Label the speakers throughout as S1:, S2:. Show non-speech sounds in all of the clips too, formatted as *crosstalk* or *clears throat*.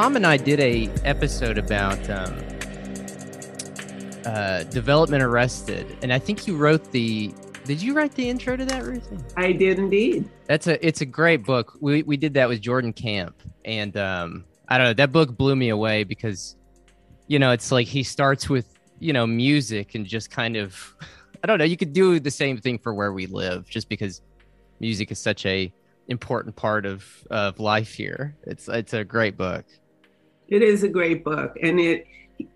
S1: Tom and I did a episode about um, uh, development arrested, and I think you wrote the. Did you write the intro to that, Ruthie?
S2: I did indeed.
S1: That's a. It's a great book. We we did that with Jordan Camp, and um, I don't know. That book blew me away because, you know, it's like he starts with you know music and just kind of, I don't know. You could do the same thing for where we live, just because music is such a important part of of life here. It's it's a great book.
S2: It is a great book, and it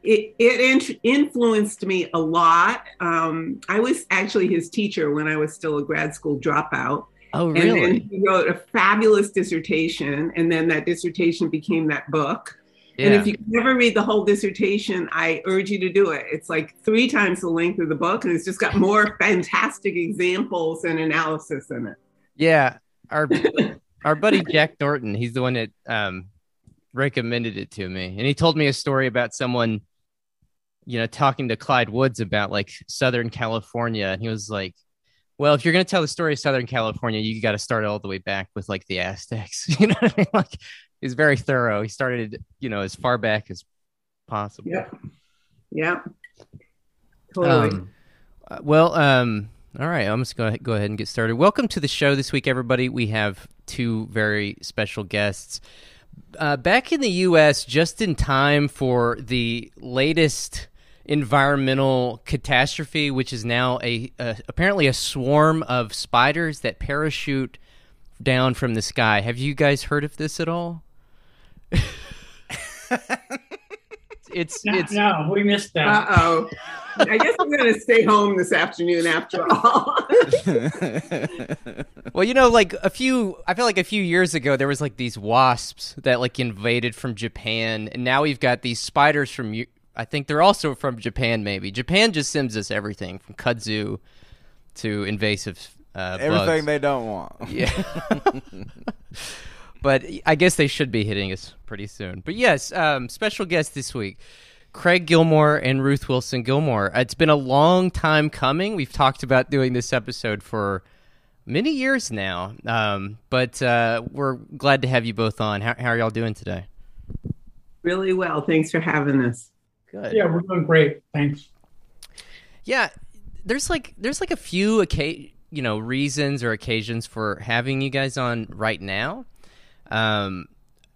S2: it, it influenced me a lot. Um, I was actually his teacher when I was still a grad school dropout.
S1: Oh, really?
S2: And he wrote a fabulous dissertation, and then that dissertation became that book. Yeah. And if you never read the whole dissertation, I urge you to do it. It's like three times the length of the book, and it's just got more *laughs* fantastic examples and analysis in it.
S1: Yeah, our *laughs* our buddy Jack Thornton, he's the one that um, recommended it to me, and he told me a story about someone, you know, talking to Clyde Woods about like Southern California, and he was like, "Well, if you're gonna tell the story of Southern California, you got to start all the way back with like the Aztecs." *laughs* You know what I mean? Like, he's very thorough. He started, you know, as far back as possible.
S2: Yeah. Yeah. Totally.
S1: Um, well, um, all right, I'm just going to go ahead and get started. Welcome to the show this week, everybody. We have two very special guests. Uh, back in the U.S., just in time for the latest environmental catastrophe, which is now a, a apparently a swarm of spiders that parachute down from the sky. Have you guys heard of this at all? *laughs* it's
S3: no,
S1: it's
S3: no, we missed that.
S2: Uh oh. I guess I'm going to stay home this afternoon after all. *laughs*
S1: well, you know, like a few, I feel like a few years ago, there was like these wasps that like invaded from Japan. And now we've got these spiders from, I think they're also from Japan, maybe. Japan just sends us everything from kudzu to invasive uh,
S4: Everything
S1: bugs.
S4: they don't want. *laughs*
S1: Yeah. but I guess they should be hitting us pretty soon. But yes, um, special guest this week. Craig Gilmore and Ruth Wilson Gilmore. It's been a long time coming. We've talked about doing this episode for many years now, um, but uh, we're glad to have you both on. How, how, are y'all doing today?
S2: Really well. Thanks for having us.
S1: Good.
S3: Yeah, we're doing great. Thanks.
S1: Yeah, there's like there's like a few occasion you know reasons or occasions for having you guys on right now. Um,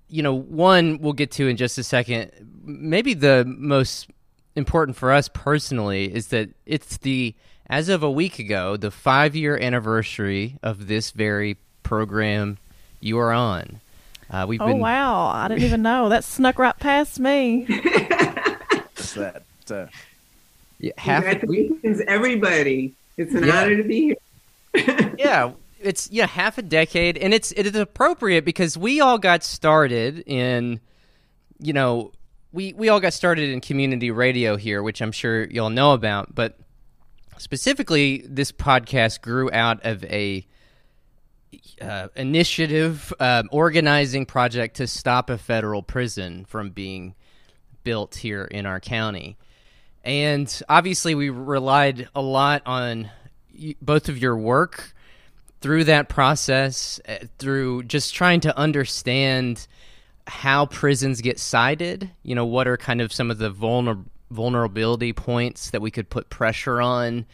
S1: you know, one we'll get to in just a second. Maybe the most important for us personally is that it's the as of a week ago the five year anniversary of this very program you are on.
S5: Uh, we've oh been... wow! I didn't even know that snuck right past me.
S4: that uh...
S2: yeah, half Congratulations, everybody! It's an yeah. honor to be
S1: here. *laughs* yeah, it's yeah half a decade and it's it is appropriate because we all got started in you know we we all got started in community radio here which i'm sure y'all know about but specifically this podcast grew out of a uh, initiative uh, organizing project to stop a federal prison from being built here in our county. And obviously we relied a lot on both of your work through that process, uh, through just trying to understand how prisons get sited, you know, what are kind of some of the vulner- vulnerability points that we could put pressure on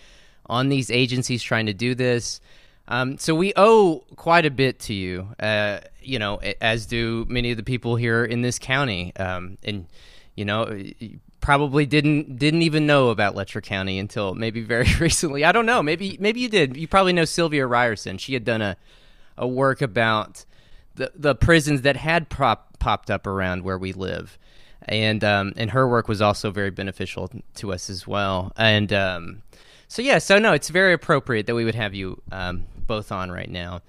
S1: on these agencies trying to do this. Um, so we owe quite a bit to you, uh, you know, as do many of the people here in this county. Um, and you know, probably didn't didn't even know about Letcher County until maybe very *laughs* recently. I don't know. Maybe maybe you did. You probably know Sylvia Ryerson. She had done a a work about the the prisons that had prop, popped up around where we live. And um, and her work was also very beneficial to us as well. And um, so yeah, so no, it's very appropriate that we would have you um, both on right now.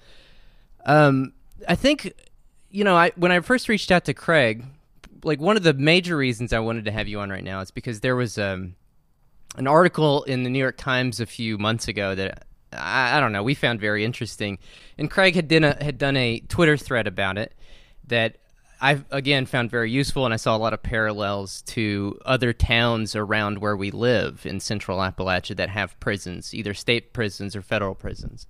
S1: Um, I think you know, I when I first reached out to Craig, like one of the major reasons I wanted to have you on right now is because there was um, an article in the New York Times a few months ago that I, I don't know we found very interesting, and Craig had done a, had done a Twitter thread about it that I've again found very useful, and I saw a lot of parallels to other towns around where we live in Central Appalachia that have prisons, either state prisons or federal prisons.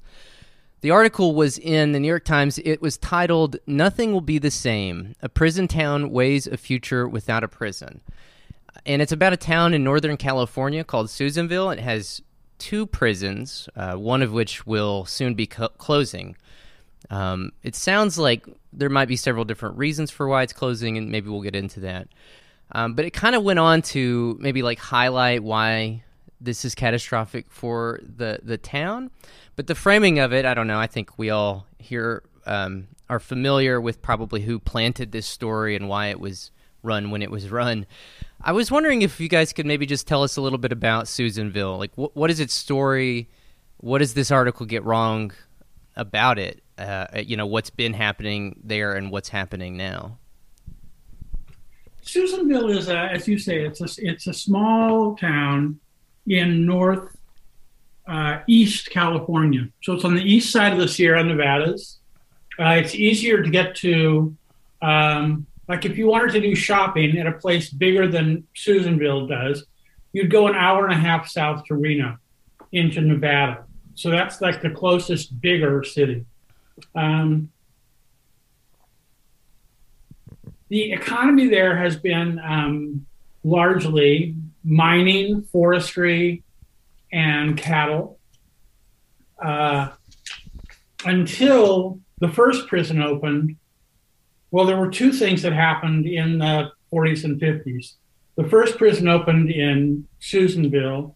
S1: The article was in the New York Times. It was titled "Nothing Will Be the Same: A Prison Town Weighs a Future Without a Prison." And it's about a town in Northern California called Susanville. It has two prisons, uh, one of which will soon be co- closing. Um, it sounds like there might be several different reasons for why it's closing, and maybe we'll get into that. Um, but it kind of went on to maybe like highlight why this is catastrophic for the the town. But the framing of it, I don't know. I think we all here um, are familiar with probably who planted this story and why it was run when it was run. I was wondering if you guys could maybe just tell us a little bit about Susanville. Like, wh- what is its story? What does this article get wrong about it? Uh, you know, what's been happening there and what's happening now?
S3: Susanville is, a, as you say, it's a it's a small town in north uh, east California. So it's on the east side of the Sierra Nevadas. Uh, it's easier to get to. Um, like if you wanted to do shopping at a place bigger than Susanville does, you'd go an hour and a half south to Reno, into Nevada. So that's like the closest bigger city. Um, the economy there has been um, largely mining, forestry, and cattle uh, until the first prison opened. Well, there were two things that happened in the 40s and 50s. The first prison opened in Susanville,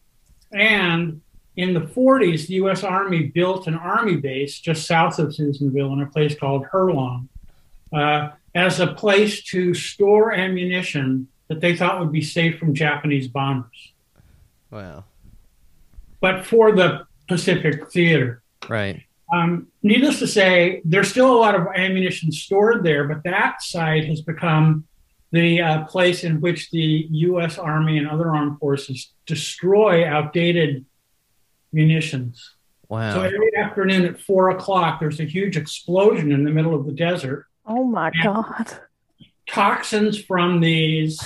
S3: and in the 40s, the U.S. Army built an army base just south of Susanville in a place called Herlong. Uh, as a place to store ammunition that they thought would be safe from Japanese bombers.
S1: Wow.
S3: But for the Pacific Theater.
S1: Right.
S3: Um, needless to say, there's still a lot of ammunition stored there, but that site has become the uh, place in which the U.S. Army and other armed forces destroy outdated munitions.
S1: Wow.
S3: So every afternoon at four o'clock, there's a huge explosion in the middle of the desert
S5: Oh my God.
S3: toxins from these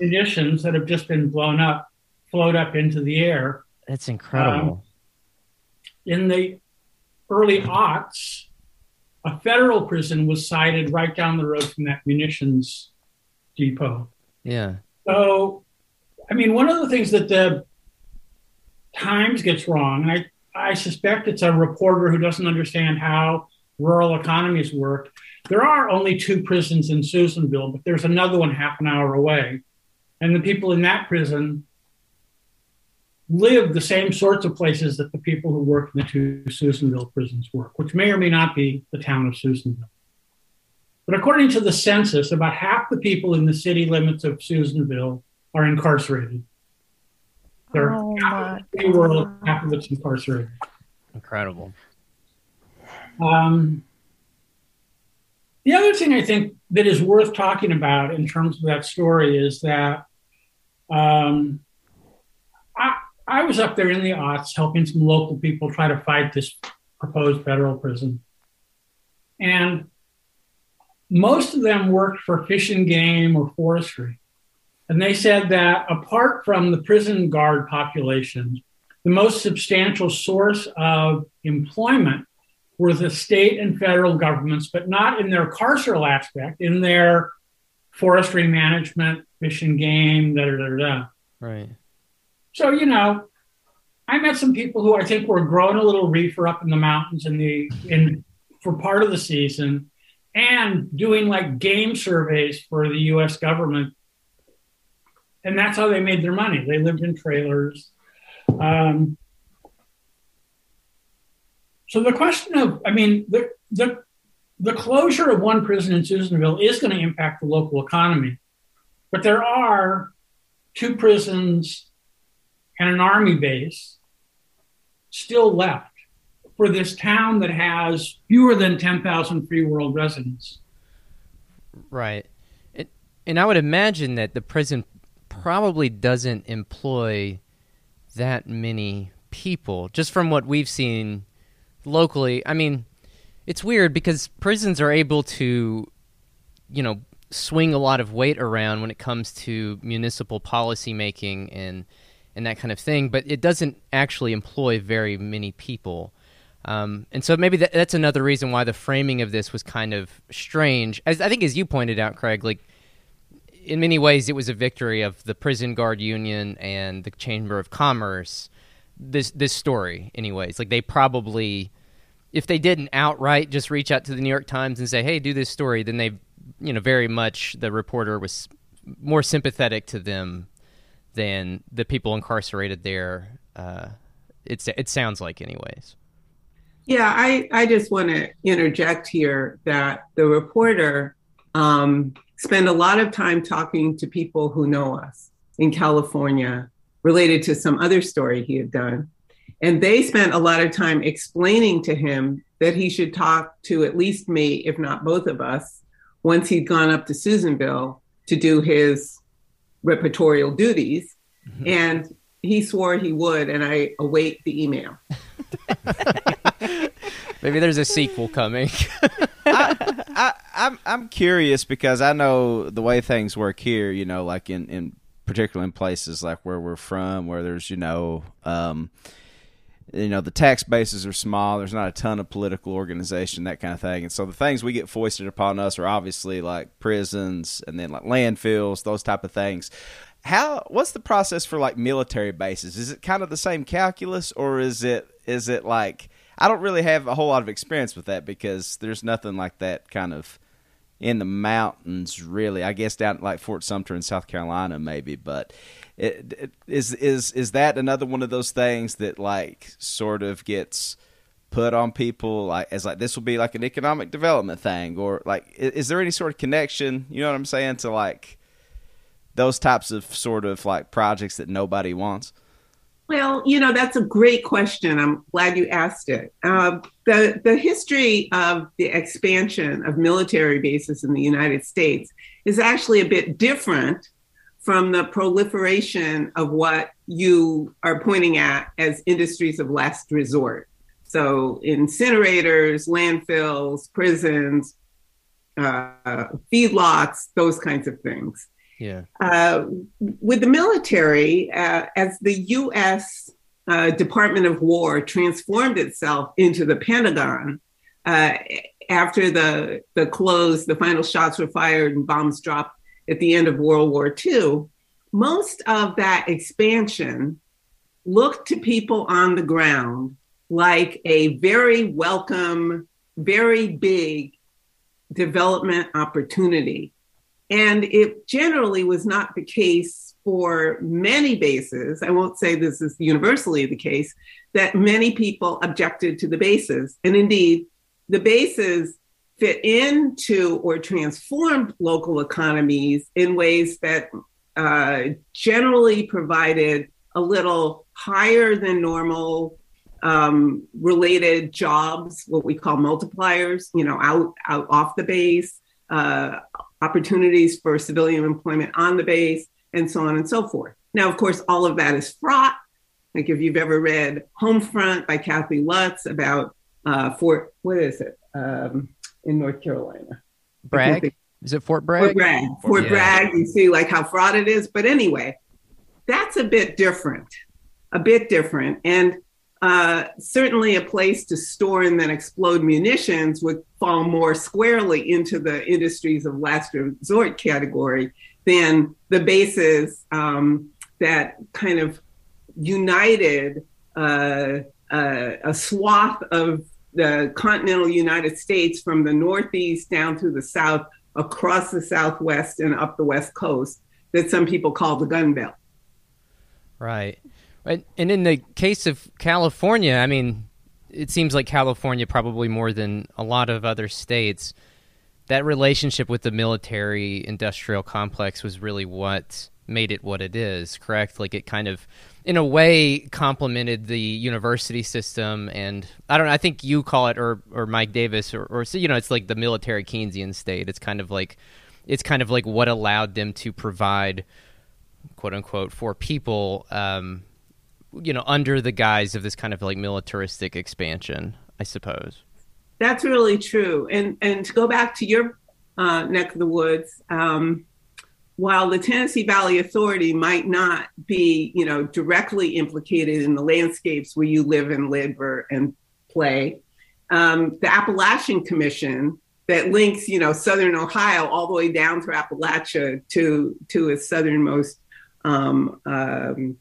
S3: munitions that have just been blown up float up into the air.
S1: That's um, incredible.
S3: In the early aughts, a federal prison was sited right down the road from that munitions depot.
S1: yeah.
S3: So, I mean, one of the things that the Times gets wrong, and I, I suspect it's a reporter who doesn't understand how rural economies work. There are only two prisons in Susanville, but there's another one half an hour away. And the people in that prison live the same sorts of places that the people who work in the two Susanville prisons work, which may or may not be the town of Susanville. But according to the census, about half the people in the city limits of Susanville are incarcerated. They're
S5: Oh
S3: half
S5: my
S3: of the world, half of it's incarcerated.
S1: Incredible.
S3: Um, the other thing I think that is worth talking about in terms of that story is that um, I, was up there in the aughts helping some local people try to fight this proposed federal prison. And most of them worked for fish and game or forestry. And they said that apart from the prison guard population, the most substantial source of employment were the state and federal governments, but not in their carceral aspect, in their forestry management, fish and game, da da da da.
S1: Right.
S3: So, you know, I met some people who I think were growing a little reefer up in the mountains in the in for part of the season and doing like game surveys for the US government. And that's how they made their money. They lived in trailers. Um, so the question of, I mean, the the the closure of one prison in Susanville is going to impact the local economy, but there are two prisons and an army base still left for this town that has fewer than 10,000 free world residents.
S1: Right. It, and I would imagine that the prison probably doesn't employ that many people, just from what we've seen locally. I mean, it's weird because prisons are able to, you know, swing a lot of weight around when it comes to municipal policy making and and that kind of thing, but it doesn't actually employ very many people. Um, and so maybe that, that's another reason why the framing of this was kind of strange. As I think, as you pointed out, Craig, like in many ways, it was a victory of the prison guard union and the Chamber of Commerce. This this story, anyways, like they probably, if they didn't outright just reach out to the New York Times and say, "Hey, do this story," then they, you know, very much the reporter was more sympathetic to them than the people incarcerated there. Uh, it's it sounds like, anyways.
S2: Yeah, I I just want to interject here that the reporter um, spend a lot of time talking to people who know us in California related to some other story he had done. And they spent a lot of time explaining to him that he should talk to at least me, if not both of us, once he'd gone up to Susanville to do his reportorial duties. Mm-hmm. And he swore he would, and I await the email. *laughs*
S1: Maybe there's a sequel coming. *laughs*
S4: I, I, I'm I'm curious because I know the way things work here. You know, like in in particularly in places like where we're from, where there's you know. Um, you know the tax bases are small there's not a ton of political organization that kind of thing and so the things we get foisted upon us are obviously like prisons and then like landfills those type of things how what's the process for like military bases is it kind of the same calculus or is it is it like I don't really have a whole lot of experience with that because there's nothing like that kind of in the mountains, really. I guess down like Fort Sumter in South Carolina, maybe. But is is is that another one of those things that like sort of gets put on people like as like this will be like an economic development thing or like is, is there any sort of connection? You know what I'm saying to like those types of sort of like projects that nobody wants.
S2: Well, you know, that's a great question. I'm glad you asked it. Uh, the, the history of the expansion of military bases in the United States is actually a bit different from the proliferation of what you are pointing at as industries of last resort. So, incinerators, landfills, prisons, uh, feedlots, those kinds of things.
S1: Yeah.
S2: Uh, with the military, uh, as the U.S. Uh, Department of War transformed itself into the Pentagon uh, after the the close, the final shots were fired and bombs dropped at the end of World War II. Most of that expansion looked to people on the ground like a very welcome, very big development opportunity and it generally was not the case for many bases. I won't say this is universally the case, that many people objected to the bases. And indeed, the bases fit into or transformed local economies in ways that uh, generally provided a little higher than normal um, related jobs, what we call multipliers, you know, out, out off the base, uh, opportunities for civilian employment on the base, and so on and so forth. Now, of course, all of that is fraught. Like if you've ever read Homefront by Kathy Lutz about uh, Fort, what is it, um, in North Carolina?
S1: Bragg? Is it Fort Bragg?
S2: Fort Bragg. Fort yeah. Bragg, you see like how fraught it is. But anyway, that's a bit different, a bit different. And uh, certainly a place to store and then explode munitions would fall more squarely into the industries of last resort category than the bases um, that kind of united uh, uh, a swath of the continental United States from the Northeast down through the South, across the Southwest, and up the West Coast that some people call the Gun Belt.
S1: Right. And, and in the case of California, I mean, it seems like California probably more than a lot of other states. That relationship with the military industrial complex was really what made it what it is, correct? Like it kind of, in a way, complemented the university system. And I don't know, I think you call it, or, or Mike Davis, or, you know, it's like the military Keynesian state. It's kind of like, it's kind of like what allowed them to provide, quote unquote, for people um, you know, under the guise of this kind of like militaristic expansion, I suppose.
S2: That's really true. And and to go back to your uh, neck of the woods, um, while the Tennessee Valley Authority might not be, you know, directly implicated in the landscapes where you live and live or, and play. Um, the Appalachian Commission that links, you know, southern Ohio all the way down through Appalachia to to its southernmost um, um,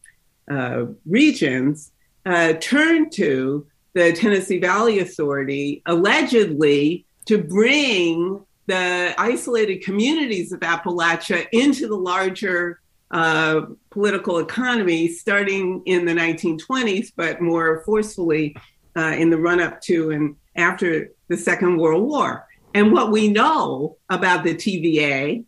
S2: uh, regions, uh, turned to the Tennessee Valley Authority allegedly to bring the isolated communities of Appalachia into the larger uh, political economy starting in the 1920s, but more forcefully uh, in the run up to and after the Second World War. And what we know about the TVA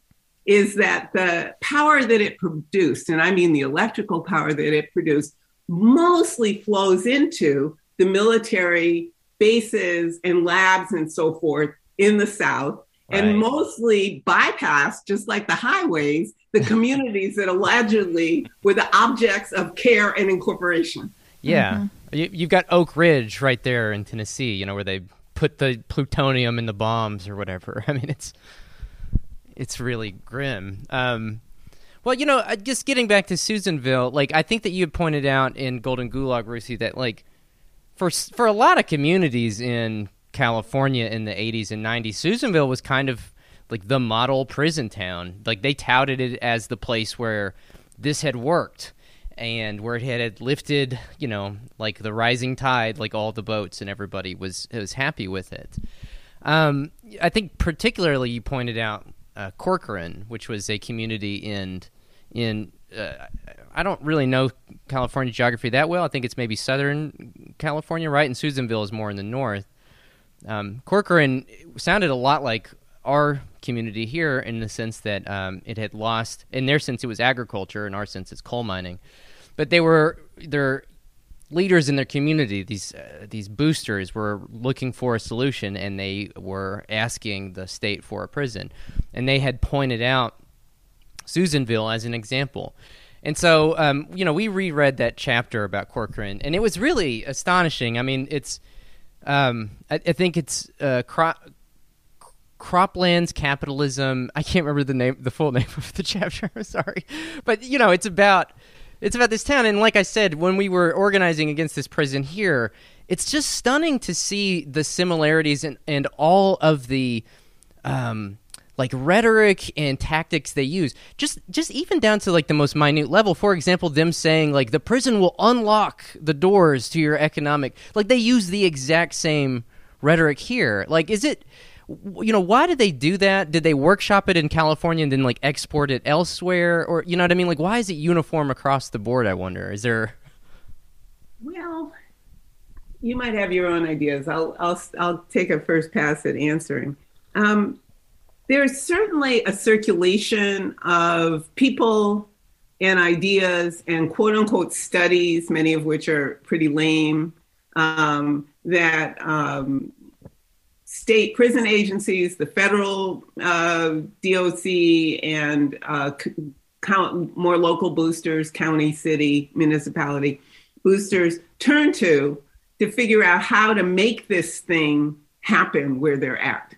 S2: is that the power that it produced, and I mean the electrical power that it produced, mostly flows into the military bases and labs and so forth in the South, right. and mostly bypass, just like the highways, the *laughs* communities that allegedly were the objects of care and incorporation.
S1: Yeah. Mm-hmm. You, have got Oak Ridge right there in Tennessee, you know, where they put the plutonium in the bombs or whatever. *laughs* I mean, it's it's really grim. Um, well, you know, just getting back to Susanville, like I think that you had pointed out in Golden Gulag, Ruthie, that like for for a lot of communities in California in the 80s and 90s, Susanville was kind of like the model prison town. Like they touted it as the place where this had worked and where it had lifted, you know, like the rising tide, like all the boats and everybody was was happy with it. Um, I think particularly you pointed out uh, Corcoran, which was a community in in uh, I don't really know California geography that well. I think it's maybe Southern California, right? And Susanville is more in the north. Um, Corcoran sounded a lot like our community here in the sense that um, it had lost, in their sense, it was agriculture, in our sense, it's coal mining. But they were their leaders in their community. These uh, these boosters were looking for a solution, and they were asking the state for a prison, and they had pointed out Susanville as an example. And so, um, you know, we reread that chapter about Corcoran, and it was really astonishing. I mean, it's, um, I, I, think it's uh, cro- croplands capitalism. I can't remember the name, the full name of the *laughs* chapter. I'm sorry, but you know, it's about it's about this town. And like I said, when we were organizing against this prison here, it's just stunning to see the similarities and and all of the. Um, like rhetoric and tactics they use just just even down to like the most minute level. For example them saying like the prison will unlock the doors to your economic like they use the exact same rhetoric here. Like is it you know why did they do that? Did they workshop it in california and then like export it elsewhere? Or you know what i mean? Like why is it uniform across the board i wonder? Is there
S2: well you might have your own ideas. I'll i'll i'll take a first pass at answering. Um, there's certainly a circulation of people and ideas and quote unquote studies, many of which are pretty lame, um, that um, state prison agencies, the federal uh, DOC, and uh, count, more local boosters, county, city, municipality boosters turn to to figure out how to make this thing happen where they're at.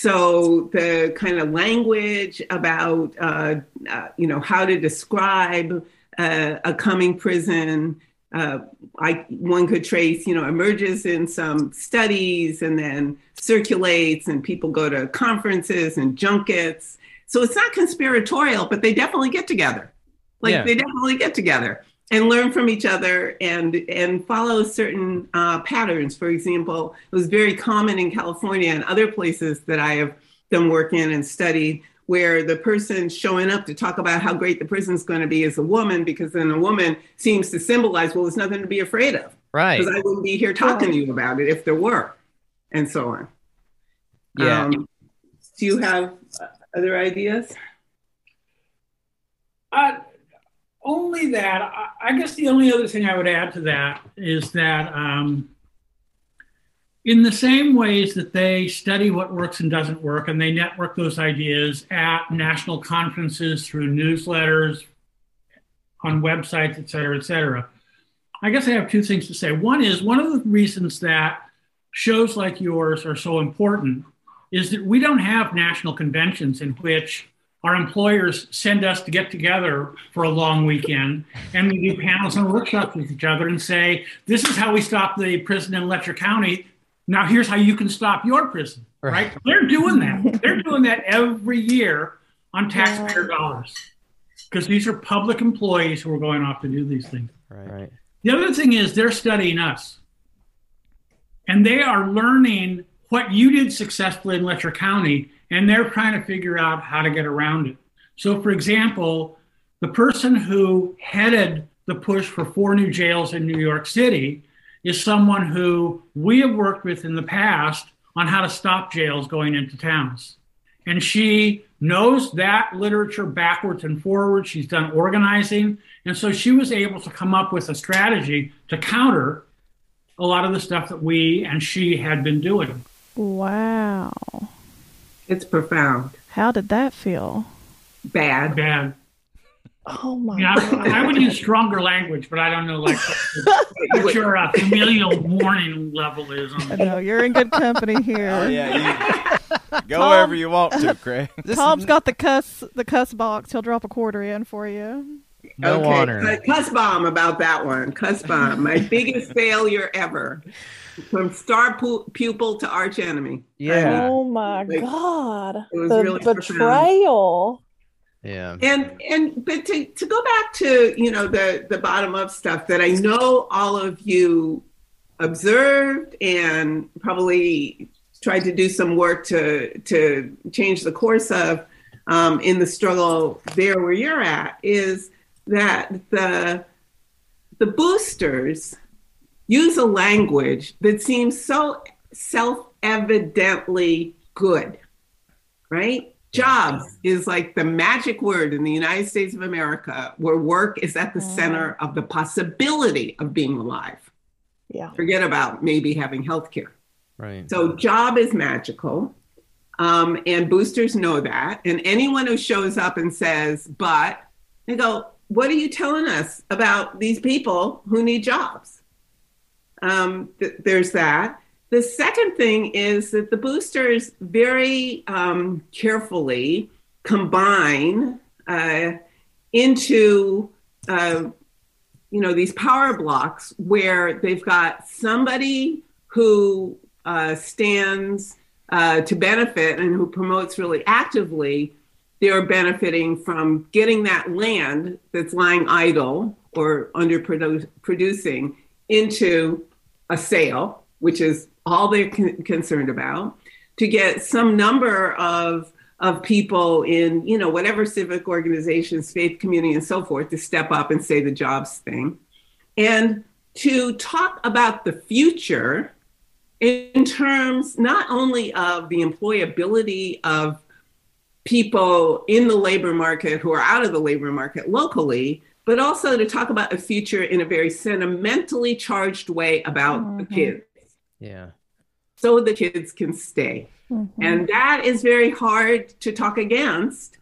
S2: So the kind of language about, uh, uh, you know, how to describe uh, a coming prison, uh, I, one could trace, you know, emerges in some studies and then circulates, and people go to conferences and junkets. So it's not conspiratorial, but they definitely get together. Like yeah. they definitely get together and learn from each other and and follow certain uh, patterns. For example, it was very common in California and other places that I have done work in and studied where the person showing up to talk about how great the prison's going to be is a woman because then a woman seems to symbolize well there's nothing to be afraid of.
S1: Right.
S2: Because i wouldn't be here talking to you about it if there were and so on.
S1: Yeah. Um,
S2: do you have other ideas?
S3: Uh, only that. I guess the only other thing I would add to that is that um, in the same ways that they study what works and doesn't work, and they network those ideas at national conferences through newsletters, on websites, et cetera, et cetera. I guess I have two things to say. One is one of the reasons that shows like yours are so important is that we don't have national conventions in which our employers send us to get together for a long weekend and we do panels and workshops with each other and say, this is how we stop the prison in Letcher County. Now here's how you can stop your prison. Right? right? They're doing that. They're doing that every year on taxpayer dollars because these are public employees who are going off to do these things.
S1: Right. right.
S3: The other thing is they're studying us and they are learning what you did successfully in Letcher County and they're trying to figure out how to get around it. So, for example, the person who headed the push for four new jails in New York City is someone who we have worked with in the past on how to stop jails going into towns. And she knows that literature backwards and forwards. She's done organizing. And so she was able to come up with a strategy to counter a lot of the stuff that we and she had been doing.
S5: Wow.
S2: It's profound.
S5: How did that feel?
S2: Bad.
S3: Bad.
S5: Oh my
S3: yeah,
S5: god!
S3: I, I, would use stronger language, but I don't know like *laughs* what your uh, familial warning level is.
S5: On I know you're in good company here.
S4: Oh, yeah, you, go Tom, wherever you want to, Craig. *laughs*
S5: Tom's got the cuss the cuss box. He'll drop a quarter in for you.
S1: No
S2: okay,
S1: honor.
S2: Cuss bomb about that one. Cuss bomb. My biggest failure ever. From star pu- pupil to arch enemy.
S1: Yeah.
S6: Oh my like, god. It was the really betrayal.
S1: Yeah.
S2: And and but to, to go back to, you know, the the bottom up stuff that I know all of you observed and probably tried to do some work to to change the course of um, in the struggle there where you're at is that the the boosters use a language that seems so self-evidently good right? Jobs is like the magic word in the united states of america where work is at the mm. center of the possibility of being alive.
S6: Yeah.
S2: Forget about maybe having health care
S1: right.
S2: So job is magical um, and boosters know that. And anyone who shows up and says but they go what are you telling us about these people who need jobs? Um, th- there's that. The second thing is that the boosters very um, carefully combine uh, into uh, you know these power blocs where they've got somebody who uh, stands uh, to benefit and who promotes really actively they're benefiting from getting that land that's lying idle or underproducing into a sale, which is all they're con- concerned about, to get some number of of people in you know whatever civic organizations, faith community, and so forth to step up and say the jobs thing, and to talk about the future in terms not only of the employability of people in the labor market who are out of the labor market locally, but also to talk about a future in a very sentimentally charged way about mm-hmm. the kids.
S1: Yeah.
S2: So the kids can stay. Mm-hmm. And that is very hard to talk against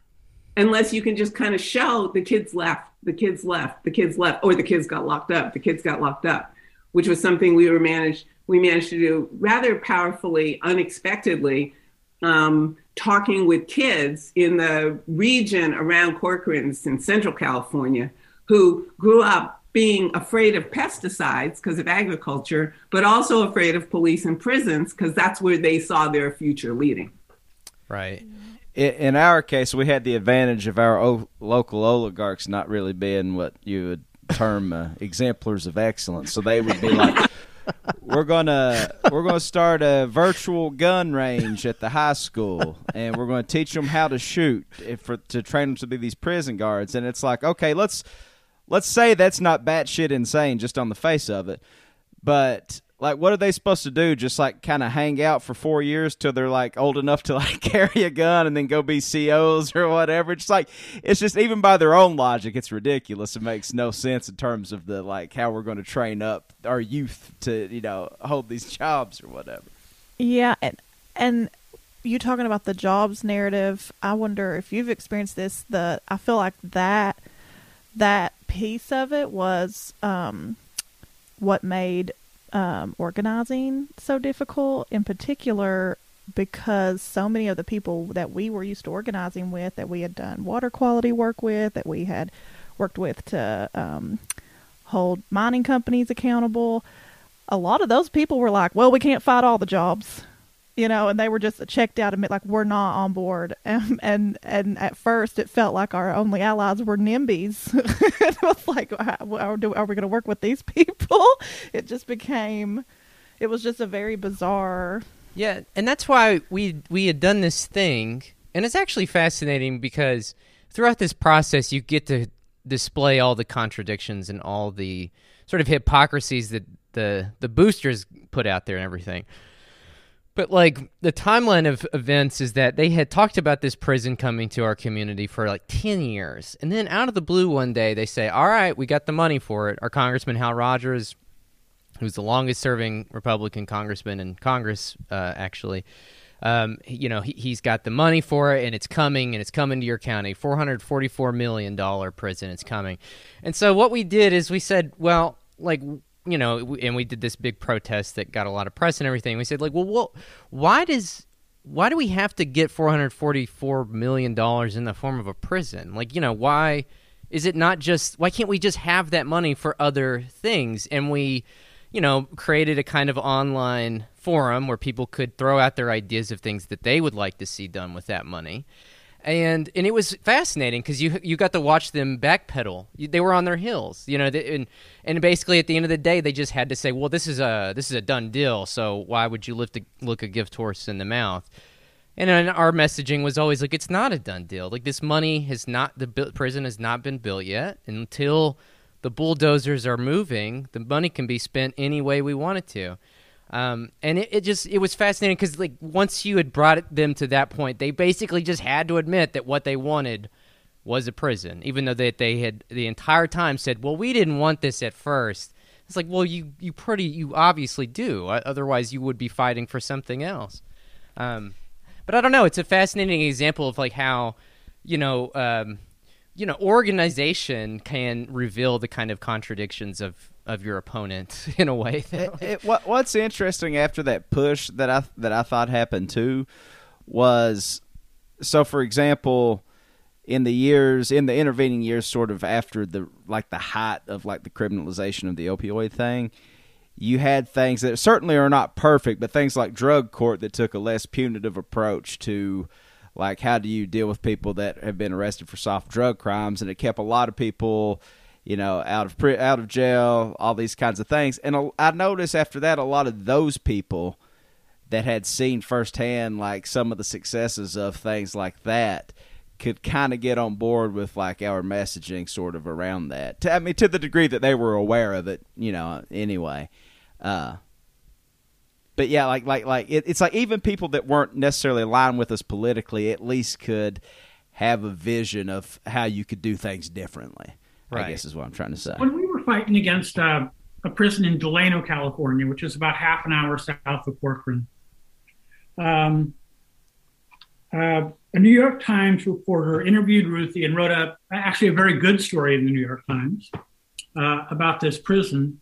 S2: unless you can just kind of show the kids left, the kids left, the kids left, or the kids got locked up, the kids got locked up, which was something we were managed, we managed to do rather powerfully, unexpectedly. Um, talking with kids in the region around Corcoran in Central California who grew up being afraid of pesticides because of agriculture, but also afraid of police and prisons because that's where they saw their future leading.
S1: Right.
S4: In our case, we had the advantage of our local oligarchs not really being what you would term uh, exemplars of excellence. So they would be like, *laughs* we're gonna we're gonna start a virtual gun range at the high school, and we're gonna teach them how to shoot if, for, to train them to be these prison guards. And it's like, okay, let's let's say that's not batshit insane just on the face of it, but like what are they supposed to do? Just like kind of hang out for four years till they're like old enough to *laughs* like carry a gun and then go be COs or whatever? It's like it's just even by their own logic it's ridiculous. It makes no sense in terms of the like how we're going to train up our youth to you know hold these jobs or whatever.
S5: Yeah and and you talking about the jobs narrative i wonder if you've experienced this the i feel like that that piece of it was um what made um, organizing so difficult. In particular, because so many of the people that we were used to organizing with, that we had done water quality work with, that we had worked with to um, hold mining companies accountable, a lot of those people were like, well, we can't fight all the jobs you know, and they were just checked out and like we're not on board. *laughs* And and, and at first it felt like our only allies were NIMBYs. *laughs* it was like, are, are we going to work with these *laughs* people? It just became, it was just a very bizarre.
S1: Yeah, and that's why we we had done this thing, and it's actually fascinating because throughout this process you get to display all the contradictions and all the sort of hypocrisies that the the boosters put out there and everything. But like the timeline of events is that they had talked about this prison coming to our community for like 10 years. And then out of the blue one day they say, "All right, we got the money for it." Our congressman Hal Rogers, who's the longest serving Republican congressman in Congress uh, actually, um, you know, he, has got the money for it and it's coming and it's coming to your county. $444 million prison is coming. And so what we did is we said, well, like you know, and we did this big protest that got a lot of press and everything. We said like, well, well why does why do we have to get 444 million dollars in the form of a prison? Like, you know, why is it not just why can't we just have that money for other things? And we, you know, created a kind of online forum where people could throw out their ideas of things that they would like to see done with that money and and it was fascinating because you you got to watch them backpedal. They were on their heels, you know, and and basically at the end of the day, they just had to say, well, this is a this is a done deal. So why would you lift a, look a gift horse in the mouth? And then our messaging was always like, it's not a done deal. Like this money has not the prison has not been built yet until the bulldozers are moving. The money can be spent any way we want it to. Um, and it, it just it was fascinating because like once you had brought them to that point, they basically just had to admit that what they wanted was a prison, even though that they, they had the entire time said, "Well, we didn't want this at first. It's like, well, you you pretty you obviously do. Otherwise, you would be fighting for something else. Um, but I don't know. It's a fascinating example of like how you know um, you know organization can reveal the kind of contradictions of of your opponent *laughs* in a way.
S4: It, it, what, what's interesting after that push that I that I thought happened too was so. For example, in the years in the intervening years, sort of after the like the height of like the criminalization of the opioid thing. You had things that certainly are not perfect, but things like drug court that took a less punitive approach to like how do you deal with people that have been arrested for soft drug crimes and it kept a lot of people you know, out of out of jail, all these kinds of things. And I noticed after that, a lot of those people that had seen firsthand like some of the successes of things like that could kind of get on board with like our messaging sort of around that. I mean, to the degree that they were aware of it, you know. Anyway, uh, but yeah, like like like it, it's like even people that weren't necessarily aligned with us politically, at least could have a vision of how you could do things differently. Right. I guess is what I'm trying to say.
S3: When we were fighting against uh, a prison in Delano, California, which is about half an hour south of Corcoran, um, uh, a New York Times reporter interviewed Ruthie and wrote a actually a very good story in the New York Times uh, about this prison.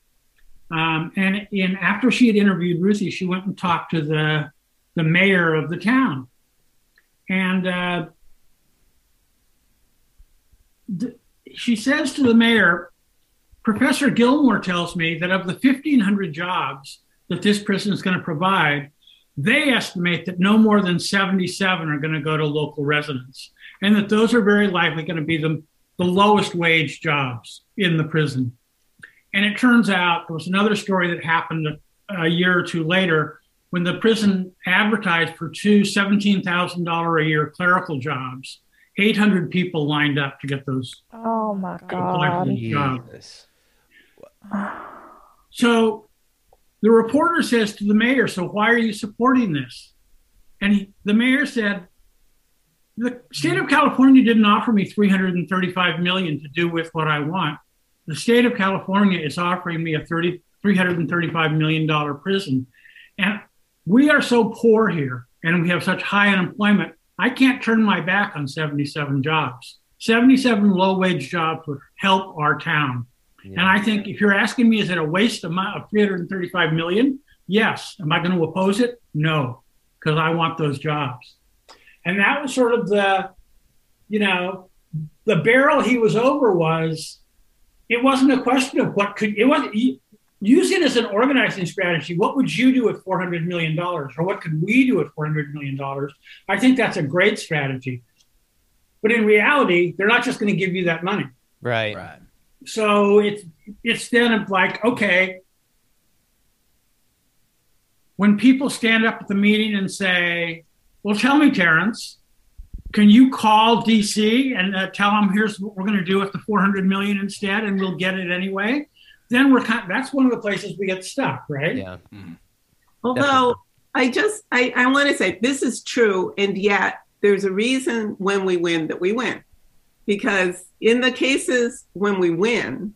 S3: Um, and after she had interviewed Ruthie, she went and talked to the the mayor of the town, and uh, she says to the mayor, Professor Gilmore tells me that of the 1,500 jobs that this prison is going to provide, they estimate that no more than 77 are going to go to local residents, and that those are very likely going to be the, the lowest wage jobs in the prison. And it turns out there was another story that happened a year or two later when the prison advertised for two $17,000 a year clerical jobs 800 people lined up to get those.
S6: Oh my God. *sighs*
S3: So the reporter says to the mayor, So why are you supporting this? And he, the mayor said, The state of California didn't offer me 335 million to do with what I want. The state of California is offering me a 30, $335 million prison. And we are so poor here and we have such high unemployment I can't turn my back on 77 jobs. 77 low wage jobs would help our town. Yeah. And I think if you're asking me, is it a waste amount of 335 million? Yes. Am I going to oppose it? No, because I want those jobs. And that was sort of the, you know, the barrel he was over was it wasn't a question of what could it was use it as an organizing strategy. What would you do with four hundred million dollars, or what could we do with four hundred million dollars? I think that's a great strategy. But in reality, they're not just going to give you that money.
S1: Right. Right.
S3: So it's it's then like okay, when people stand up at the meeting and say, "Well, tell me, Terrence, can you call DC and uh, tell them here's what we're going to do with the 400 million instead, and we'll get it anyway?" Then we're kind. Of, that's one of the places we get stuck, right?
S1: Yeah. Mm-hmm.
S2: Although Definitely. I just I, I want to say this is true, and yet there's a reason when we win that we win, because in the cases when we win,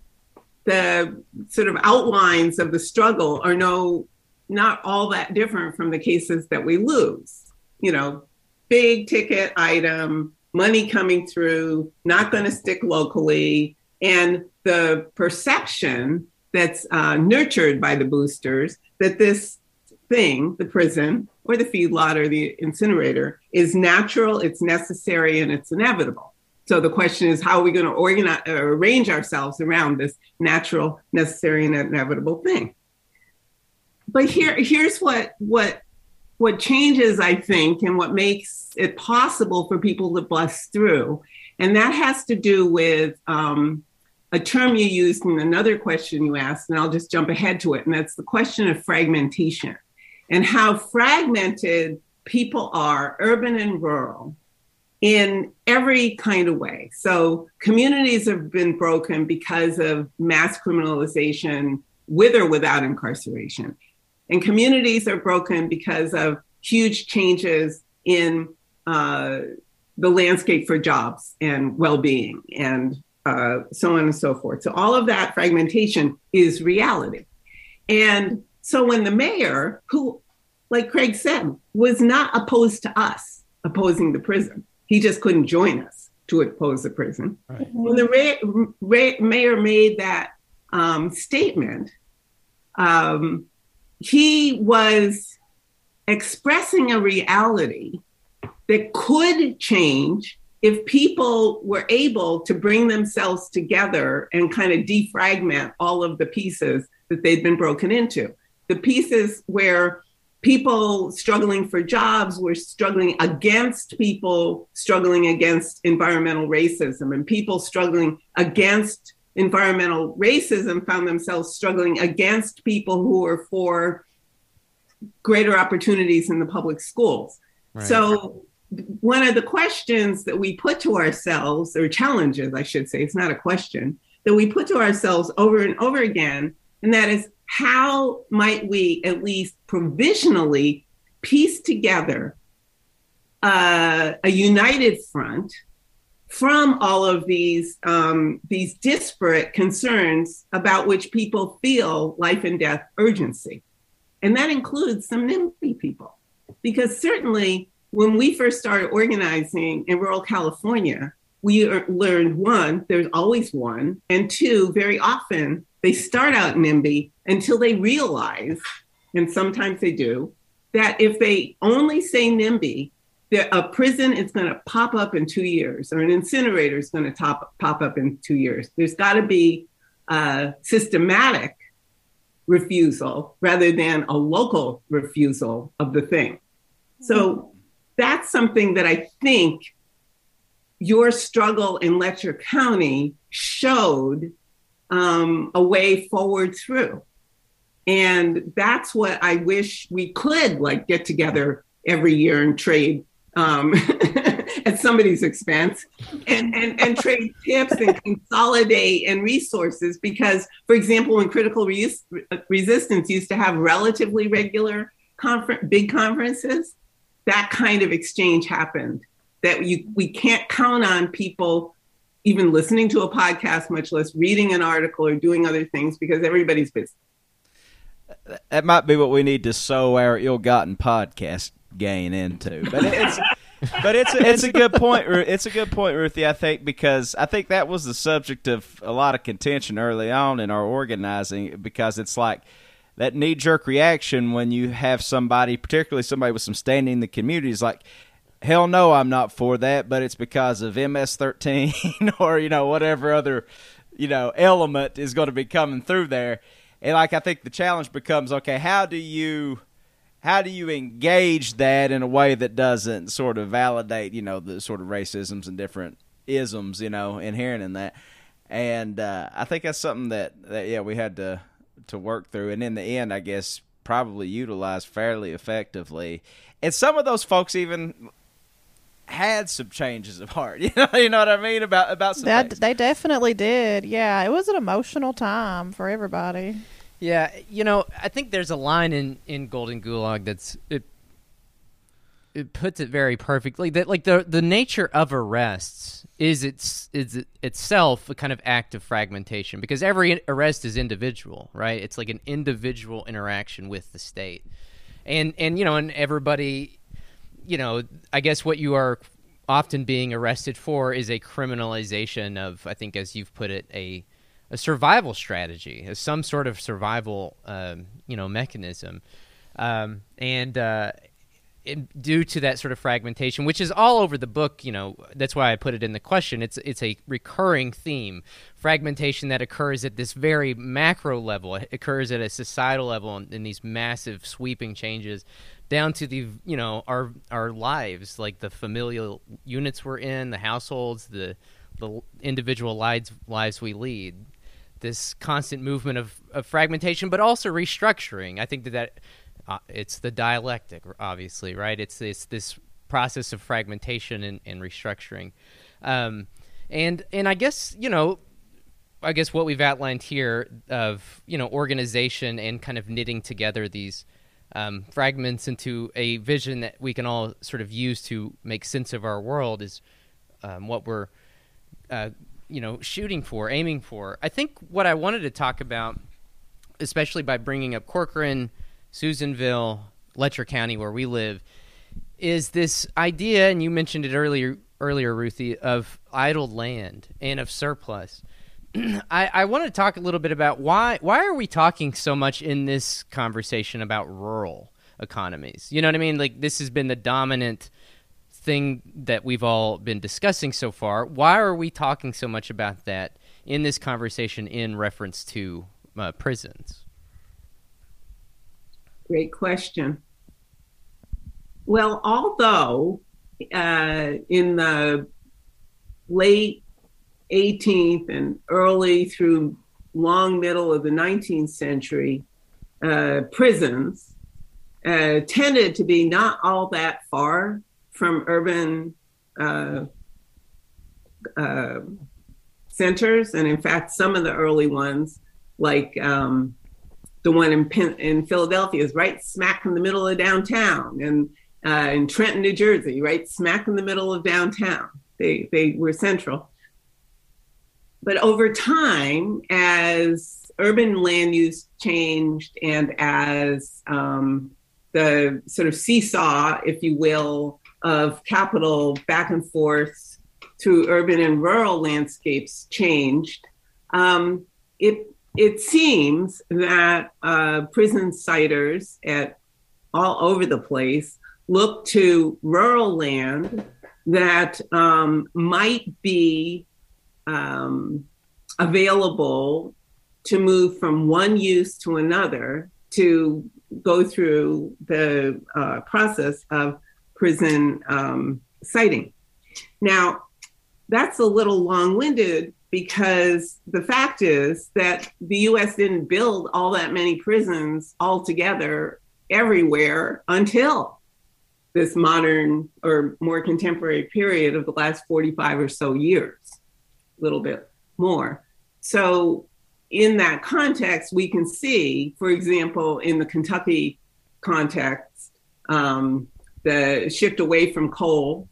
S2: the sort of outlines of the struggle are no not all that different from the cases that we lose. You know, big ticket item, money coming through, not going to stick locally, and the perception that's uh, nurtured by the boosters that this thing, the prison or the feedlot or the incinerator, is natural, it's necessary, and it's inevitable. So the question is, how are we going to organize, uh, arrange ourselves around this natural, necessary, and inevitable thing? but here here's what what what changes i think and what makes it possible for people to bust through. And that has to do with um, a term you used in another question you asked and i'll just jump ahead to it and that's the question of fragmentation and how fragmented people are urban and rural in every kind of way. So communities have been broken because of mass criminalization with or without incarceration and communities are broken because of huge changes in uh, the landscape for jobs and well-being and uh, so on and so forth. So all of that fragmentation is reality. And so when the mayor, who, like Craig said, was not opposed to us opposing the prison, he just couldn't join us to oppose the prison. Right. When the ra- ra- mayor made that um, statement, um, he was expressing a reality that could change if people were able to bring themselves together and kind of defragment all of the pieces that they'd been broken into. The pieces where people struggling for jobs were struggling against people struggling against environmental racism, and people struggling against environmental racism found themselves struggling against people who were for greater opportunities in the public schools. Right. So, one of the questions that we put to ourselves, or challenges, I should say, it's not a question, that we put to ourselves over and over again, and that is how might we at least provisionally piece together uh, a united front from all of these um, these disparate concerns about which people feel life and death urgency, and that includes some NIMBY people, because certainly when we first started organizing in rural California, we learned one, there's always one, and two, very often they start out NIMBY until they realize, and sometimes they do, that if they only say NIMBY, that a prison is going to pop up in two years or an incinerator is going to top, pop up in two years. There's got to be a systematic refusal rather than a local refusal of the thing. So that's something that I think your struggle in Letcher County showed um, a way forward through. And that's what I wish we could like get together every year and trade um, *laughs* at somebody's expense and, and, and trade tips and consolidate and resources. Because, for example, when critical res- resistance used to have relatively regular confer- big conferences, that kind of exchange happened. That you we can't count on people even listening to a podcast, much less reading an article or doing other things because everybody's busy.
S4: That might be what we need to sow our ill-gotten podcast gain into. But it's *laughs* but it's a, it's a good point. It's a good point, Ruthie. I think because I think that was the subject of a lot of contention early on in our organizing because it's like that knee jerk reaction when you have somebody, particularly somebody with some standing in the community, is like, hell no, I'm not for that, but it's because of MS13 *laughs* or, you know, whatever other, you know, element is going to be coming through there. And like, I think the challenge becomes, okay, how do you, how do you engage that in a way that doesn't sort of validate, you know, the sort of racisms and different isms, you know, inherent in that? And uh, I think that's something that, that, yeah, we had to, to work through, and in the end, I guess probably utilized fairly effectively. And some of those folks even had some changes of heart. *laughs* You know, you know what I mean about about some.
S5: That, they definitely did. Yeah, it was an emotional time for everybody.
S1: Yeah, you know, I think there's a line in in Golden Gulag that's it it puts it very perfectly that like the the nature of arrests is its is it itself a kind of act of fragmentation because every arrest is individual, right? It's like an individual interaction with the state. And and you know, and everybody you know, I guess what you are often being arrested for is a criminalization of I think as you've put it a a survival strategy, as some sort of survival um, you know mechanism. Um, and uh, due to that sort of fragmentation, which is all over the book, you know, that's why I put it in the question. It's it's a recurring theme, fragmentation that occurs at this very macro level. It occurs at a societal level in, in these massive sweeping changes down to the you know our our lives, like the familial units we're in, the households, the the individual lives lives we lead. This constant movement of, of fragmentation, but also restructuring. I think that that uh, it's the dialectic, obviously, right? It's this this process of fragmentation and, and restructuring, um, and and I guess you know, I guess what we've outlined here of you know organization and kind of knitting together these um, fragments into a vision that we can all sort of use to make sense of our world is um, what we're uh, you know shooting for, aiming for. I think what I wanted to talk about, especially by bringing up Corcoran Susanville, Letcher County, where we live, is this idea, and you mentioned it earlier, earlier, Ruthie, of idle land and of surplus. *clears throat* I, I want to talk a little bit about why why are we talking so much in this conversation about rural economies? You know what I mean? Like this has been the dominant thing that we've all been discussing so far. Why are we talking so much about that in this conversation in reference to uh, prisons?
S2: Great question. Well, although uh, in the late 18th and early through long middle of the 19th century, uh, prisons uh, tended to be not all that far from urban uh, uh centers. And in fact, some of the early ones, like um, the one in in Philadelphia is right smack in the middle of downtown, and uh, in Trenton, New Jersey, right smack in the middle of downtown. They they were central. But over time, as urban land use changed and as um, the sort of seesaw, if you will, of capital back and forth to urban and rural landscapes changed, um, it it seems that uh, prison siters at all over the place look to rural land that um, might be um, available to move from one use to another to go through the uh, process of prison um, siting. Now, that's a little long winded because the fact is that the US didn't build all that many prisons altogether everywhere until this modern or more contemporary period of the last 45 or so years, a little bit more. So, in that context, we can see, for example, in the Kentucky context, um, the shift away from coal,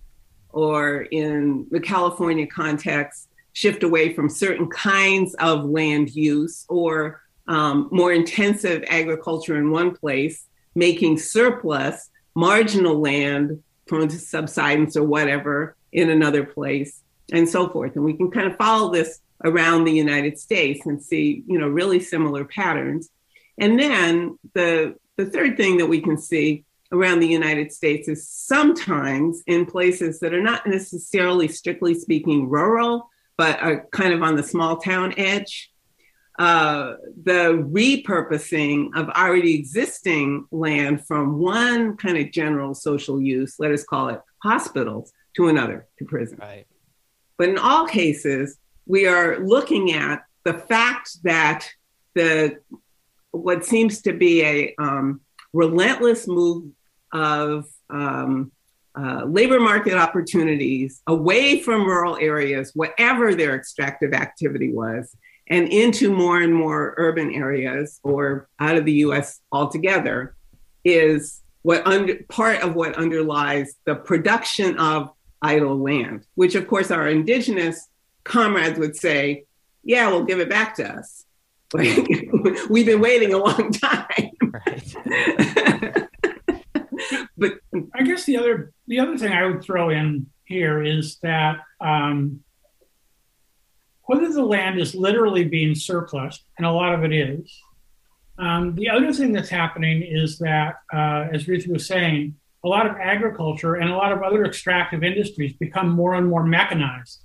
S2: or in the California context, shift away from certain kinds of land use or um, more intensive agriculture in one place, making surplus marginal land prone to subsidence or whatever in another place, and so forth. And we can kind of follow this around the United States and see, you know, really similar patterns. And then the the third thing that we can see around the United States is sometimes in places that are not necessarily strictly speaking rural, but are kind of on the small town edge. Uh, the repurposing of already existing land from one kind of general social use, let us call it hospitals, to another, to prison.
S1: Right.
S2: But in all cases, we are looking at the fact that the what seems to be a um, relentless move of um, uh, labor market opportunities away from rural areas, whatever their extractive activity was, and into more and more urban areas or out of the US altogether, is what under, part of what underlies the production of idle land, which of course our indigenous comrades would say, yeah, we'll give it back to us. *laughs* We've been waiting a long time. Right. *laughs*
S3: but I guess the other the other thing I would throw in here is that um, whether the land is literally being surplus, and a lot of it is. Um, the other thing that's happening is that, uh, as Ruth was saying, a lot of agriculture and a lot of other extractive industries become more and more mechanized.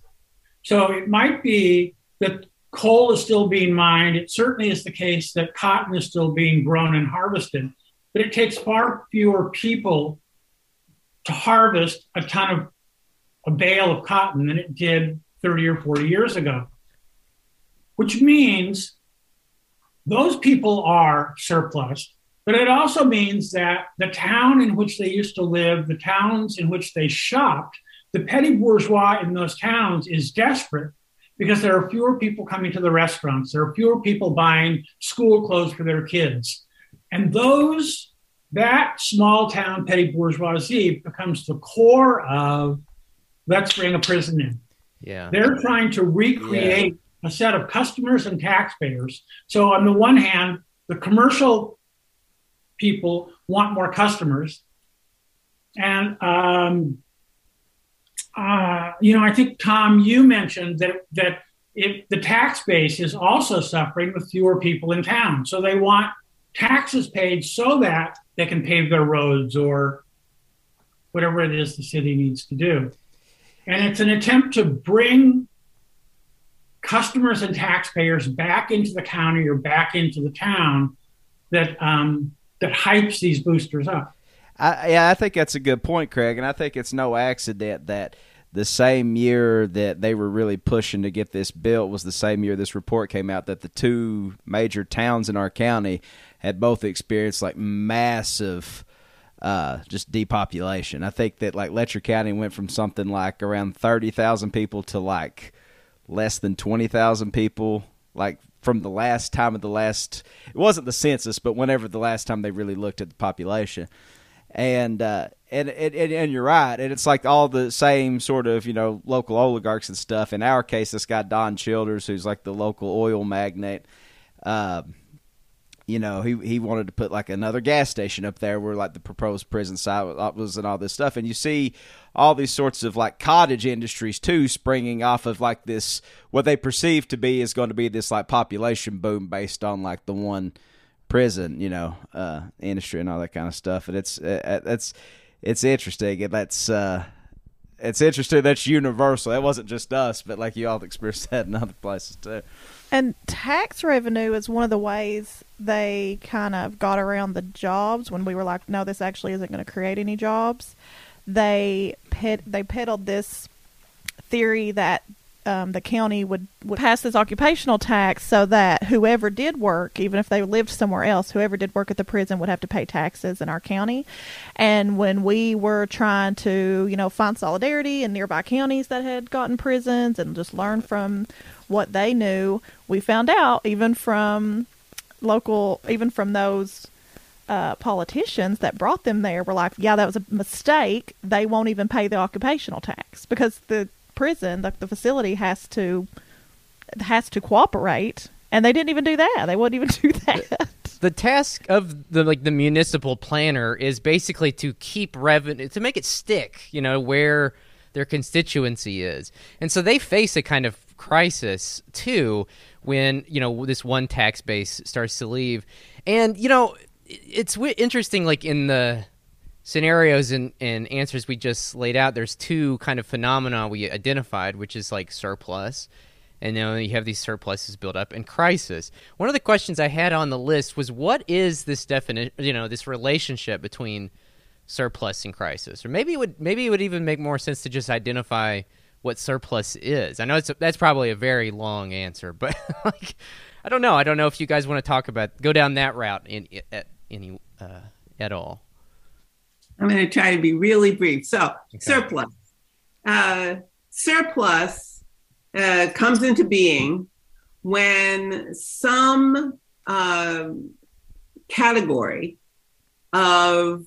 S3: So it might be that coal is still being mined. It certainly is the case that cotton is still being grown and harvested, but it takes far fewer people to harvest a ton of a bale of cotton than it did 30 or 40 years ago, which means those people are surplus. But it also means that the town in which they used to live, the towns in which they shopped, the petty bourgeois in those towns is desperate because there are fewer people coming to the restaurants. There are fewer people buying school clothes for their kids. And those, that small town petty bourgeoisie becomes the core of let's bring a prison in.
S1: Yeah.
S3: They're trying to recreate yeah. a set of customers and taxpayers. So, on the one hand, the commercial people want more customers. And um, uh, you know, I think Tom, you mentioned that that if the tax base is also suffering with fewer people in town, so they want taxes paid so that they can pave their roads or whatever it is the city needs to do. And it's an attempt to bring customers and taxpayers back into the county or back into the town that um, that hypes these boosters up.
S4: I, yeah, I think that's a good point, Craig, and I think it's no accident that the same year that they were really pushing to get this built was the same year this report came out that the two major towns in our county had both experienced like massive uh, just depopulation. I think that like Letcher County went from something like around thirty thousand people to like less than twenty thousand people, like from the last time of the last. It wasn't the census, but whenever the last time they really looked at the population and uh, and, and and you're right, and it's like all the same sort of you know local oligarchs and stuff. In our case, this guy Don Childers, who's like the local oil magnate, uh, you know, he he wanted to put like another gas station up there where like the proposed prison site was and all this stuff, and you see all these sorts of like cottage industries too springing off of like this what they perceive to be is going to be this like population boom based on like the one prison, you know, uh, industry and all that kind of stuff. And it's uh, it's it's interesting, and that's uh, it's interesting. That's universal. That wasn't just us, but like you all experienced *laughs* that in other places too.
S5: And tax revenue is one of the ways they kind of got around the jobs when we were like, no, this actually isn't going to create any jobs. They they peddled this theory that um, the county would, would pass this occupational tax so that whoever did work, even if they lived somewhere else, whoever did work at the prison would have to pay taxes in our county. And when we were trying to, you know, find solidarity in nearby counties that had gotten prisons and just learn from what they knew, we found out even from local, even from those uh, politicians that brought them there were like, yeah, that was a mistake. They won't even pay the occupational tax because the prison, the, the facility has to has to cooperate, and they didn't even do that. They wouldn't even *laughs* do that.
S1: The task of the like the municipal planner is basically to keep revenue to make it stick. You know where their constituency is, and so they face a kind of crisis too when you know this one tax base starts to leave and you know it's interesting like in the scenarios and, and answers we just laid out there's two kind of phenomena we identified which is like surplus. And then you have these surpluses build up and crisis. One of the questions i had on the list was what is this definition you know this relationship between surplus and crisis? Or maybe it would maybe it would even make more sense to just identify what surplus is. I know it's that's probably a very long answer *laughs* but like i don't know. I don't know if you guys want to talk about go down that route in, at any uh, at all
S2: I'm going to try to be really brief. So, okay. surplus. Uh, surplus uh, comes into being when some uh, category of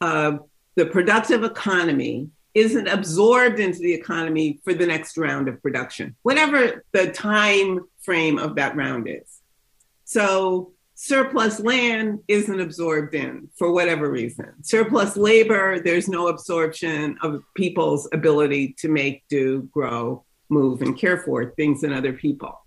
S2: uh, the productive economy isn't absorbed into the economy for the next round of production, whatever the time frame of that round is. So, surplus land isn't absorbed in for whatever reason. Surplus labor, there's no absorption of people's ability to make, do, grow, move, and care for things and other people.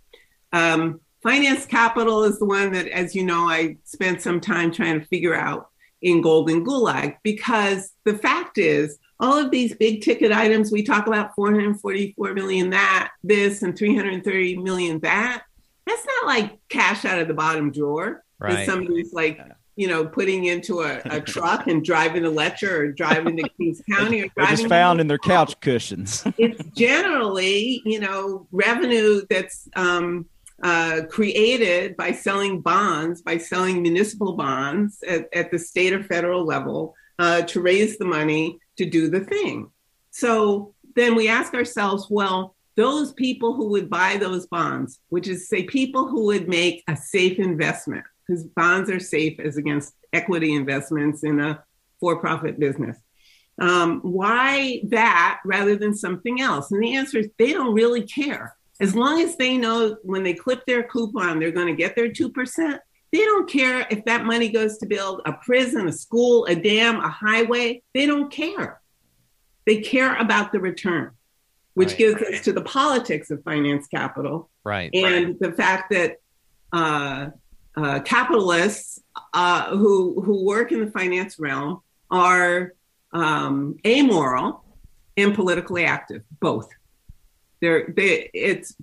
S2: Um, finance capital is the one that, as you know, I spent some time trying to figure out in Golden Gulag because the fact is, all of these big ticket items we talk about 444 million that, this, and 330 million that that's not like cash out of the bottom drawer. Right. Somebody's like, you know, putting into a, a *laughs* truck and driving to Letcher or driving to Kings County or driving.
S4: just found in their *laughs* couch cushions. *laughs*
S2: it's generally, you know, revenue that's um, uh, created by selling bonds, by selling municipal bonds at, at the state or federal level uh, to raise the money to do the thing. So then we ask ourselves, well, those people who would buy those bonds, which is say people who would make a safe investment, because bonds are safe as against equity investments in a for-profit business. Um, why that rather than something else? And the answer is they don't really care. As long as they know when they clip their coupon, they're going to get their 2%, they don't care if that money goes to build a prison, a school, a dam, a highway. They don't care. They care about the return which right. gives us to the politics of finance capital.
S1: Right.
S2: And
S1: right.
S2: the fact that uh, uh, capitalists uh, who who work in the finance realm are um, amoral and politically active, both. They're they it's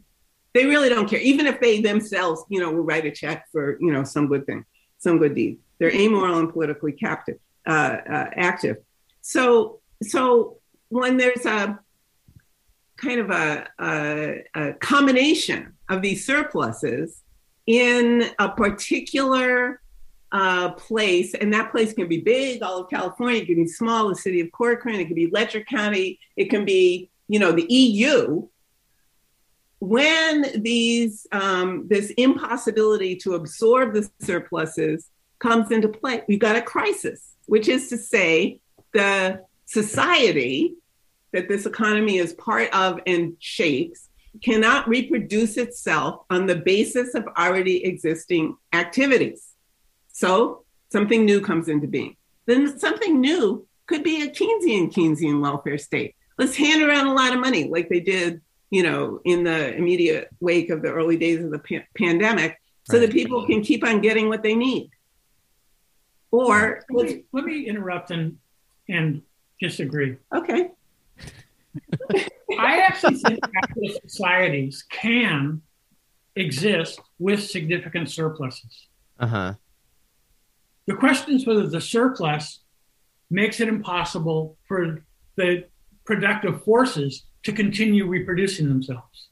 S2: they really don't care, even if they themselves, you know, will write a check for you know some good thing, some good deed. They're amoral and politically captive, uh, uh, active. So so when there's a kind of a, a, a combination of these surpluses in a particular uh, place, and that place can be big, all of California, it can be small, the city of Corcoran, it can be Letcher County, it can be, you know, the EU. When these um, this impossibility to absorb the surpluses comes into play, we've got a crisis, which is to say, the society that this economy is part of and shapes cannot reproduce itself on the basis of already existing activities. So something new comes into being. Then something new could be a Keynesian Keynesian welfare state. Let's hand around a lot of money like they did, you know, in the immediate wake of the early days of the pa- pandemic so right. that people can keep on getting what they need. Or
S3: let me, let me interrupt and and disagree.
S2: Okay.
S3: I actually think capitalist societies can exist with significant surpluses.
S1: Uh huh.
S3: The question is whether the surplus makes it impossible for the productive forces to continue reproducing themselves.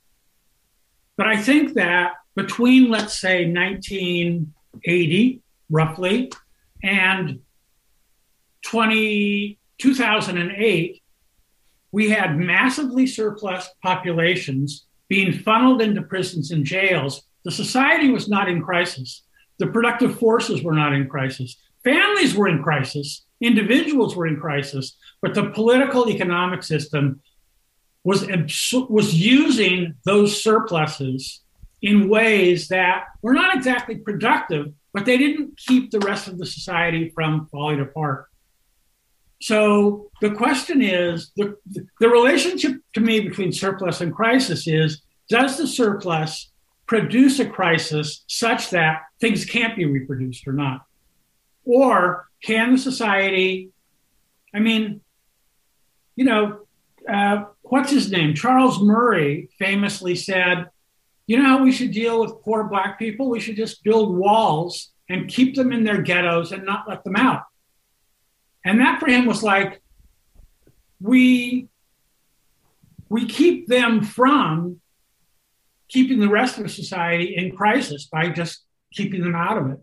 S3: But I think that between, let's say, 1980, roughly, and 20, 2008, we had massively surplus populations being funneled into prisons and jails. The society was not in crisis. The productive forces were not in crisis. Families were in crisis. Individuals were in crisis. But the political economic system was, was using those surpluses in ways that were not exactly productive, but they didn't keep the rest of the society from falling apart. So the question is the, the relationship to me between surplus and crisis is does the surplus produce a crisis such that things can't be reproduced or not? Or can the society, I mean, you know, uh, what's his name? Charles Murray famously said, you know how we should deal with poor black people? We should just build walls and keep them in their ghettos and not let them out. And that for him was like, we we keep them from keeping the rest of society in crisis by just keeping them out of it.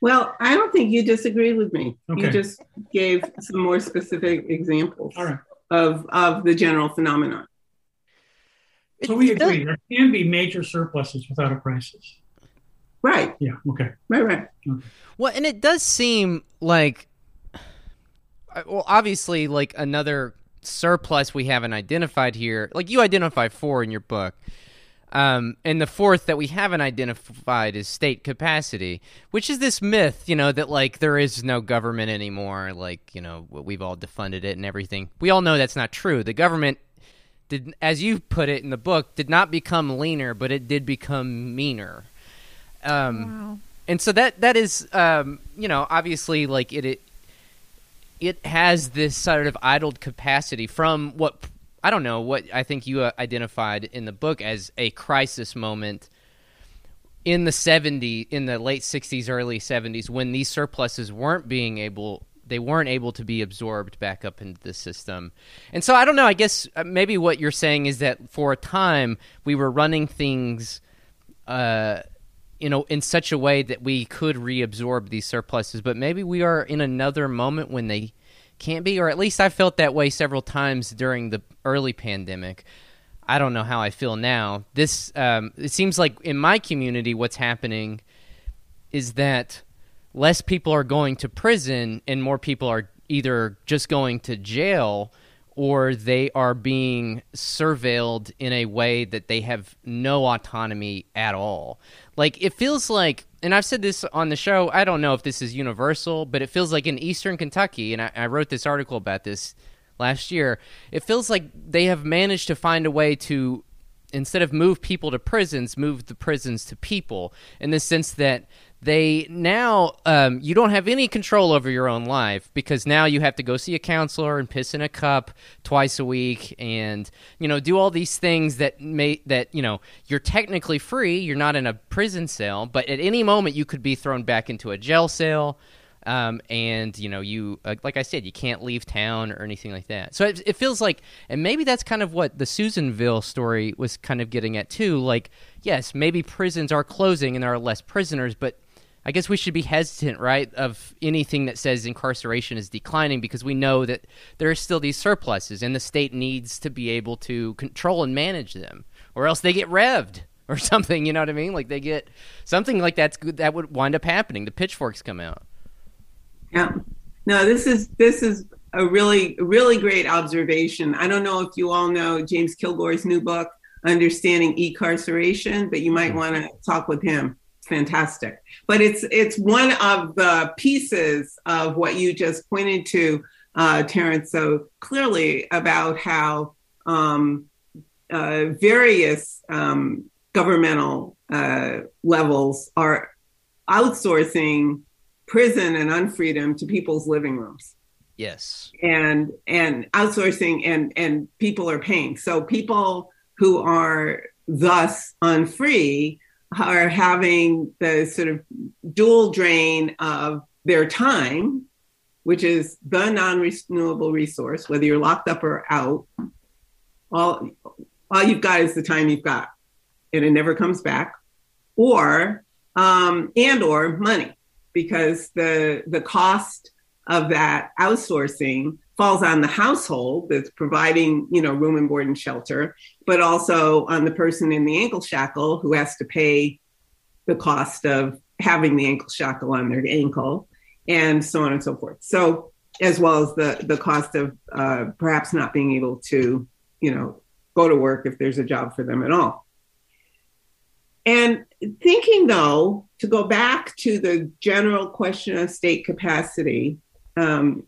S2: Well, I don't think you disagreed with me. Okay. You just gave some more specific examples of, of the general phenomenon.
S3: So we agree there can be major surpluses without a crisis.
S2: Right.
S3: Yeah. Okay.
S2: Right. Right.
S1: Okay. Well, and it does seem like, well, obviously, like another surplus we haven't identified here. Like you identify four in your book. Um, and the fourth that we haven't identified is state capacity, which is this myth, you know, that like there is no government anymore, like, you know, we've all defunded it and everything. We all know that's not true. The government did, as you put it in the book, did not become leaner, but it did become meaner. Um, wow. And so that that is, um, you know, obviously, like it, it it has this sort of idled capacity from what I don't know what I think you uh, identified in the book as a crisis moment in the 70 in the late 60s early 70s when these surpluses weren't being able they weren't able to be absorbed back up into the system. And so I don't know, I guess uh, maybe what you're saying is that for a time we were running things uh you know in such a way that we could reabsorb these surpluses, but maybe we are in another moment when they can't be or at least I felt that way several times during the early pandemic. I don't know how I feel now. This um, it seems like in my community what's happening is that less people are going to prison and more people are either just going to jail or they are being surveilled in a way that they have no autonomy at all. Like it feels like, and I've said this on the show. I don't know if this is universal, but it feels like in Eastern Kentucky, and I, I wrote this article about this last year. It feels like they have managed to find a way to instead of move people to prisons, move the prisons to people in the sense that they now um, you don't have any control over your own life because now you have to go see a counselor and piss in a cup twice a week and you know do all these things that may that you know you're technically free. You're not in a prison cell but at any moment you could be thrown back into a jail cell. Um, and you know you uh, like i said you can't leave town or anything like that. So it, it feels like and maybe that's kind of what the susanville story was kind of getting at too. Like yes maybe prisons are closing and there are less prisoners but I guess we should be hesitant, right, of anything that says incarceration is declining because we know that there are still these surpluses and the state needs to be able to control and manage them, or else they get revved *laughs* or something. You know what I mean? Like they get something like that's good that would wind up happening. The pitchforks come out.
S2: Yeah. No, this is this is a really really great observation. I don't know if you all know James Kilgore's new book, Understanding E-Carceration, but you might mm-hmm. want to talk with him fantastic. But it's it's one of the pieces of what you just pointed to, uh, Terrence, so clearly about how um, uh, various um, governmental uh, levels are outsourcing prison and unfreedom to people's living rooms.
S1: Yes.
S2: And and outsourcing and and people are paying. So people who are thus unfree are having the sort of dual drain of their time, which is the non-renewable resource, whether you're locked up or out. All, all you've got is the time you've got, and it never comes back, or um, and or money, because the the cost of that outsourcing falls on the household that's providing, you know, room and board and shelter, but also on the person in the ankle shackle who has to pay the cost of having the ankle shackle on their ankle and so on and so forth. So as well as the the cost of uh, perhaps not being able to, you know, go to work if there's a job for them at all. And thinking though, to go back to the general question of state capacity, um,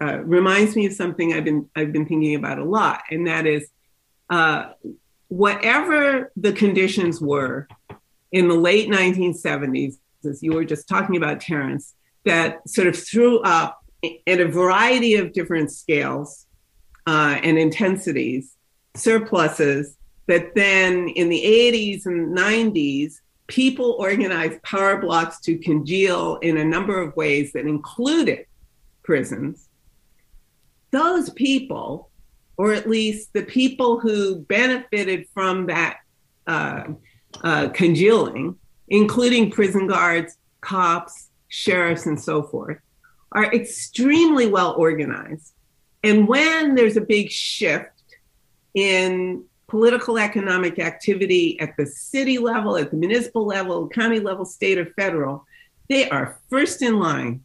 S2: uh, reminds me of something I've been I've been thinking about a lot, and that is uh, whatever the conditions were in the late 1970s, as you were just talking about, Terrence, that sort of threw up at a variety of different scales uh, and intensities surpluses that then in the 80s and 90s people organized power blocs to congeal in a number of ways that included prisons those people or at least the people who benefited from that uh, uh, congealing including prison guards cops sheriffs and so forth are extremely well organized. And when there's a big shift in political economic activity at the city level, at the municipal level, county level, state, or federal, they are first in line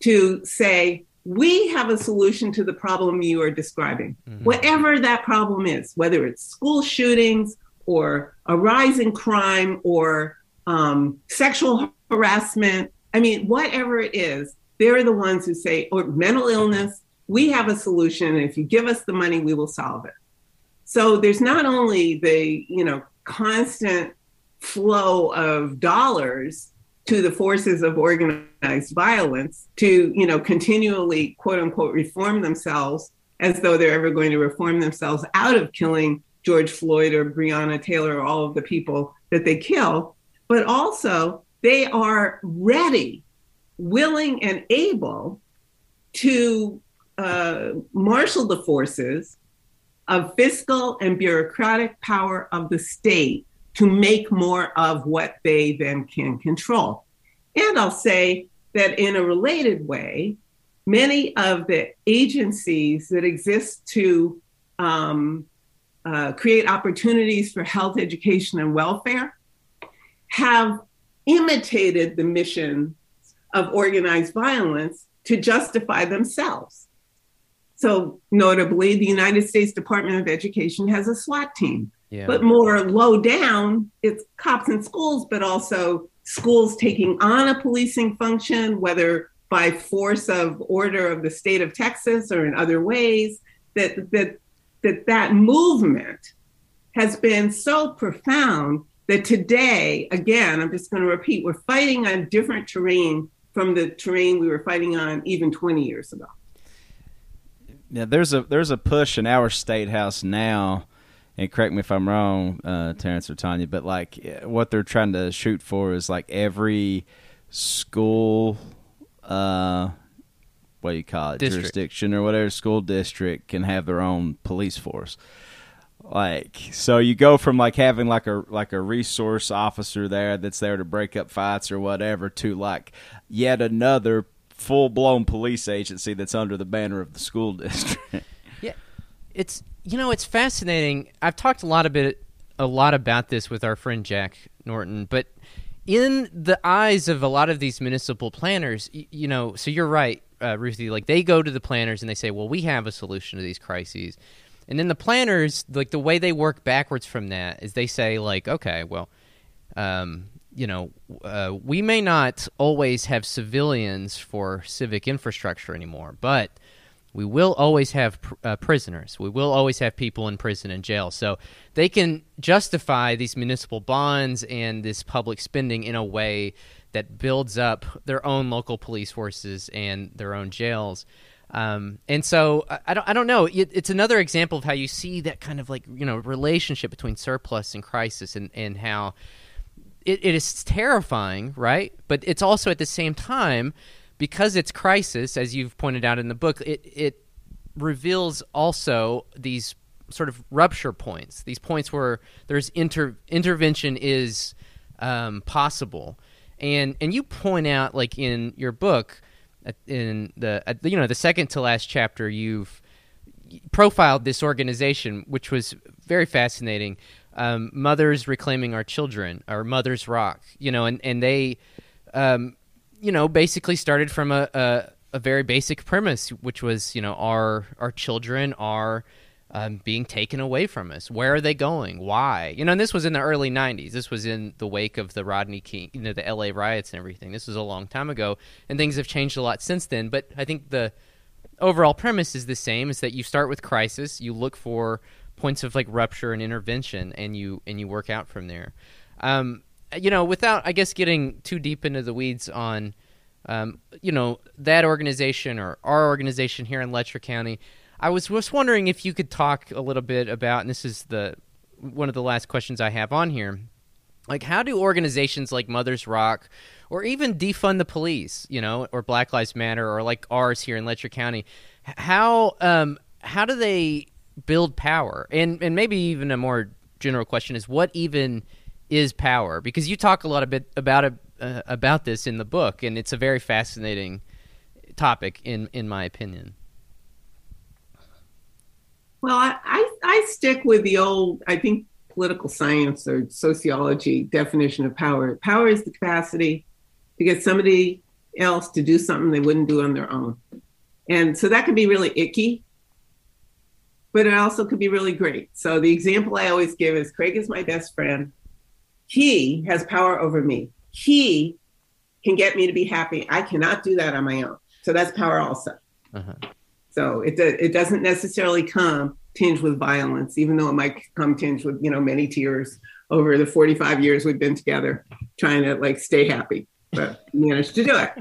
S2: to say, we have a solution to the problem you are describing, mm-hmm. whatever that problem is, whether it's school shootings or a rise in crime or um, sexual harassment. I mean, whatever it is, they're the ones who say, or mental illness, we have a solution. And if you give us the money, we will solve it. So there's not only the, you know, constant flow of dollars to the forces of organized violence to, you know, continually quote unquote reform themselves as though they're ever going to reform themselves out of killing George Floyd or Breonna Taylor or all of the people that they kill, but also they are ready willing and able to uh, marshal the forces of fiscal and bureaucratic power of the state to make more of what they then can control. And I'll say that in a related way, many of the agencies that exist to um, uh, create opportunities for health, education, and welfare have imitated the mission of organized violence to justify themselves. So, notably, the United States Department of Education has a SWAT team. Yeah. But more low down, it's cops in schools, but also schools taking on a policing function, whether by force of order of the state of Texas or in other ways, that that that, that movement has been so profound that today, again, I'm just going to repeat, we're fighting on different terrain from the terrain we were fighting on even 20 years ago.
S4: Yeah, there's a there's a push in our state house now, and correct me if I'm wrong, uh, Terrence or Tanya, but like what they're trying to shoot for is like every school, uh, what do you call it, district. jurisdiction or whatever school district can have their own police force like so you go from like having like a like a resource officer there that's there to break up fights or whatever to like yet another full blown police agency that's under the banner of the school *laughs* district.
S1: yeah, it's you know it's fascinating. I've talked a lot bit a lot about this with our friend Jack Norton, but in the eyes of a lot of these municipal planners, you, you know, so you're right, uh, Ruthie. Like they go to the planners and they say, "Well, we have a solution to these crises." And then the planners, like the way they work backwards from that is they say, like, okay, well, um, you know, uh, we may not always have civilians for civic infrastructure anymore, but we will always have pr- uh, prisoners. We will always have people in prison and jail. So they can justify these municipal bonds and this public spending in a way that builds up their own local police forces and their own jails. Um, and so I, I, don't I don't know. It, it's another example of how you see that kind of like you know relationship between surplus and crisis, and and how it, it is terrifying, right? But it's also at the same time because it's crisis, as you've pointed out in the book. It it reveals also these sort of rupture points, these points where there's inter intervention is um, possible, and and you point out like in your book, in the you know the second to last chapter, you've profiled this organization, which was very fascinating um, mothers reclaiming our children or mothers rock you know and, and they um, you know basically started from a, a, a, very basic premise which was you know our our children are um, being taken away from us? Where are they going? Why? You know and this was in the early 90s this was in the wake of the rodney king you know the la riots and everything. This was a long time ago and things have changed a lot since then. But i think the overall premise is the same: is that you start with crisis, you look for points of like rupture and intervention, and you and you work out from there. Um, you know, without I guess getting too deep into the weeds on, um, you know, that organization or our organization here in Letcher County. I was just wondering if you could talk a little bit about, and this is the one of the last questions I have on here. Like, how do organizations like Mothers ROC, or even defund the police, you know, or Black Lives Matter, or like ours here in Letcher County, how um, how do they build power? And and maybe even a more general question is, what even is power? Because you talk a lot a bit about it uh, about this in the book, and it's a very fascinating topic in in my opinion.
S2: Well, I, I, I stick with the old, I think, political science or sociology definition of power. Power is the capacity to get somebody else to do something they wouldn't do on their own. And so that could be really icky, but it also could be really great. So the example I always give is Craig is my best friend. He has power over me. He can get me to be happy. I cannot do that on my own. So that's power also. Uh-huh. So it it doesn't necessarily come tinged with violence, even though it might come tinged with you know many tears over the 45 years we've been together, trying to like stay happy, but managed to do it.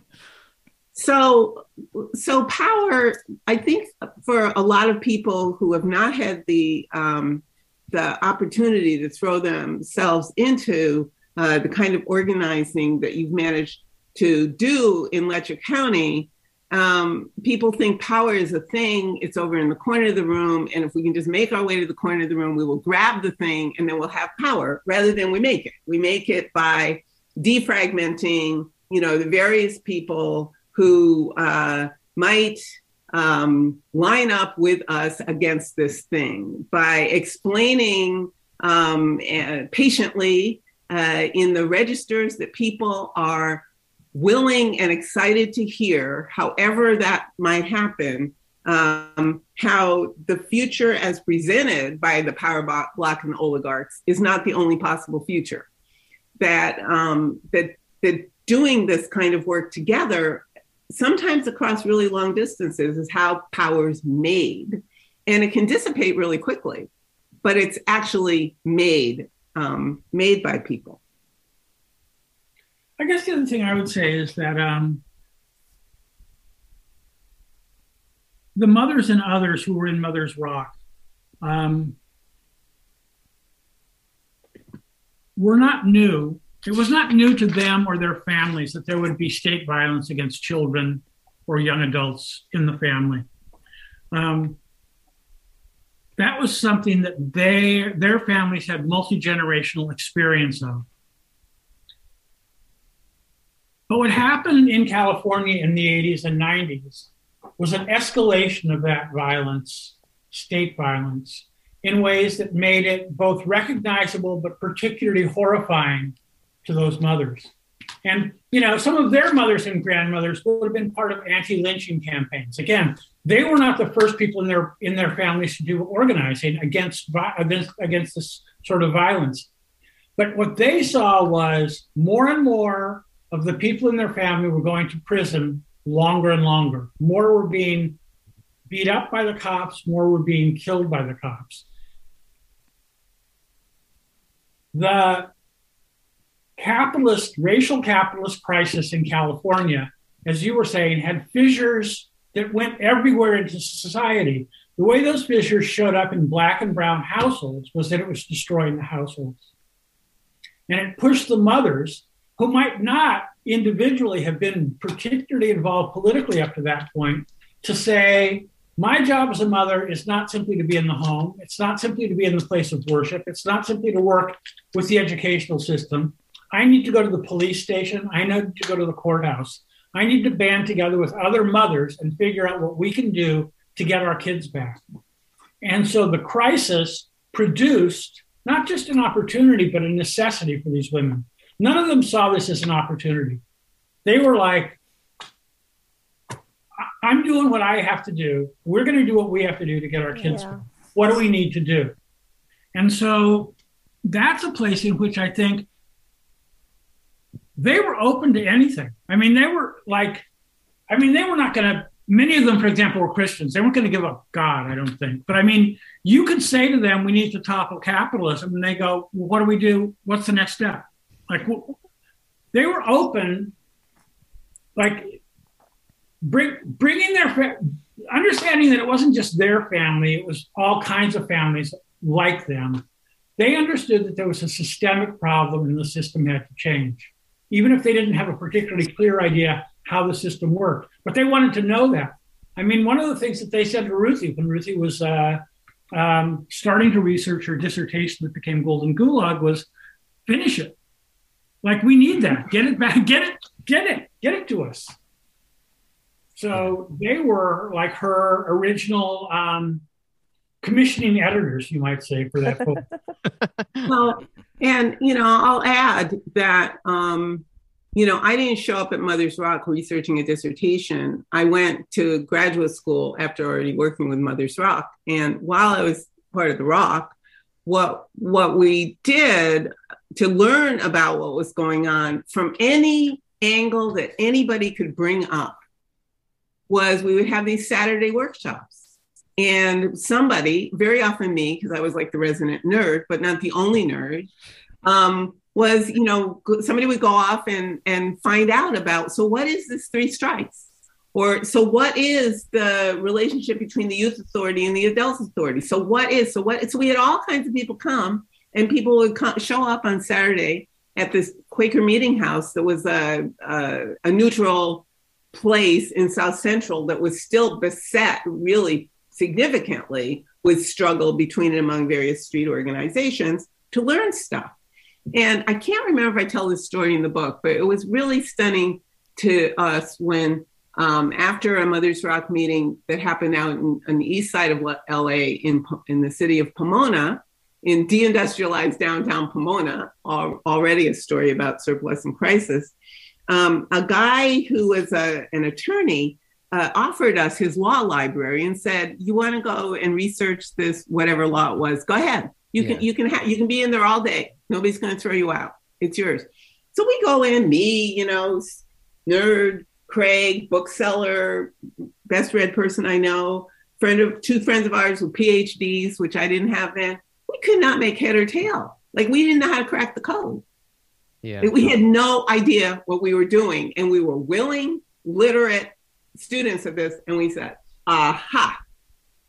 S2: So so power, I think for a lot of people who have not had the um, the opportunity to throw themselves into uh, the kind of organizing that you've managed to do in Letcher County, um, people think power is a thing. It's over in the corner of the room. And if we can just make our way to the corner of the room, we will grab the thing and then we'll have power rather than we make it. We make it by defragmenting, you know, the various people who uh, might um, line up with us against this thing by explaining um, patiently uh, in the registers that people are willing and excited to hear, however that might happen, um, how the future as presented by the power bloc and oligarchs is not the only possible future. That um, that that doing this kind of work together, sometimes across really long distances, is how power is made, and it can dissipate really quickly, but it's actually made um, made by people.
S3: I guess the other thing I would say is that um, the mothers and others who were in Mother's ROC um, were not new. It was not new to them or their families that there would be state violence against children or young adults in the family. Um, that was something that they their families had multi generational experience of. But what happened in California in the 80s and 90s was an escalation of that violence, state violence, in ways that made it both recognizable but particularly horrifying to those mothers. And, you know, some of their mothers and grandmothers would have been part of anti-lynching campaigns. Again, they were not the first people in their in their families to do organizing against against against this sort of violence. But what they saw was more and more of the people in their family were going to prison longer and longer. More were being beat up by the cops, more were being killed by the cops. The capitalist, racial capitalist crisis in California, as you were saying, had fissures that went everywhere into society. The way those fissures showed up in black and brown households was that it was destroying the households. And it pushed the mothers who might not individually have been particularly involved politically up to that point to say, my job as a mother is not simply to be in the home. It's not simply to be in the place of worship. It's not simply to work with the educational system. I need to go to the police station. I need to go to the courthouse. I need to band together with other mothers and figure out what we can do to get our kids back. And so the crisis produced not just an opportunity, but a necessity for these women. None of them saw this as an opportunity. They were like, I'm doing what I have to do. We're going to do what we have to do to get our kids. Yeah. What do we need to do? And so that's a place in which I think they were open to anything. I mean, they were like, I mean, they were not going to many of them, for example, were Christians. They weren't going to give up God, I don't think. But I mean, you could say to them, we need to topple capitalism. And they go, well, what do we do? What's the next step? Like, they were open, like, bring, bringing their, understanding that it wasn't just their family, it was all kinds of families like them. They understood that there was a systemic problem and the system had to change, even if they didn't have a particularly clear idea how the system worked. But they wanted to know that. I mean, one of the things that they said to Ruthie when Ruthie was uh, um, starting to research her dissertation that became Golden Gulag was finish it. Like we need that. Get it back. *laughs* Get it. Get it. Get it to us. So they were like her original um, commissioning editors, you might say, for that book. *laughs*
S2: well, and you know, I'll add that um, you know, I didn't show up at Mother's ROC researching a dissertation. I went to graduate school after already working with Mother's ROC. And while I was part of the ROC, what what we did to learn about what was going on from any angle that anybody could bring up was we would have these Saturday workshops. And somebody, very often me, because I was like the resident nerd, but not the only nerd, um, was you know somebody would go off and and find out about so what is this three strikes? Or so what is the relationship between the youth authority and the adults authority? So what is so what so we had all kinds of people come and people would come, show up on saturday at this quaker meeting house that was a, a, a neutral place in south central that was still beset really significantly with struggle between and among various street organizations to learn stuff. And I can't remember if I tell this story in the book, but it was really stunning to us when, um, after a Mother's ROC meeting that happened out in, on the east side of LA in, in the city of Pomona, in deindustrialized downtown Pomona, already a story about surplus and crisis, um, a guy who was a, an attorney uh, offered us his law library and said, "You want to go and research this, whatever law it was? Go ahead. You yeah. can you can ha- you can be in there all day. Nobody's going to throw you out. It's yours. So we go in, me, you know, nerd, Craig, bookseller, best read person I know, friend of two friends of ours with PhDs, which I didn't have then. We could not make head or tail. Like we didn't know how to crack the code. Yeah. We had no idea what we were doing. And we were willing, literate students of this. And we said, aha,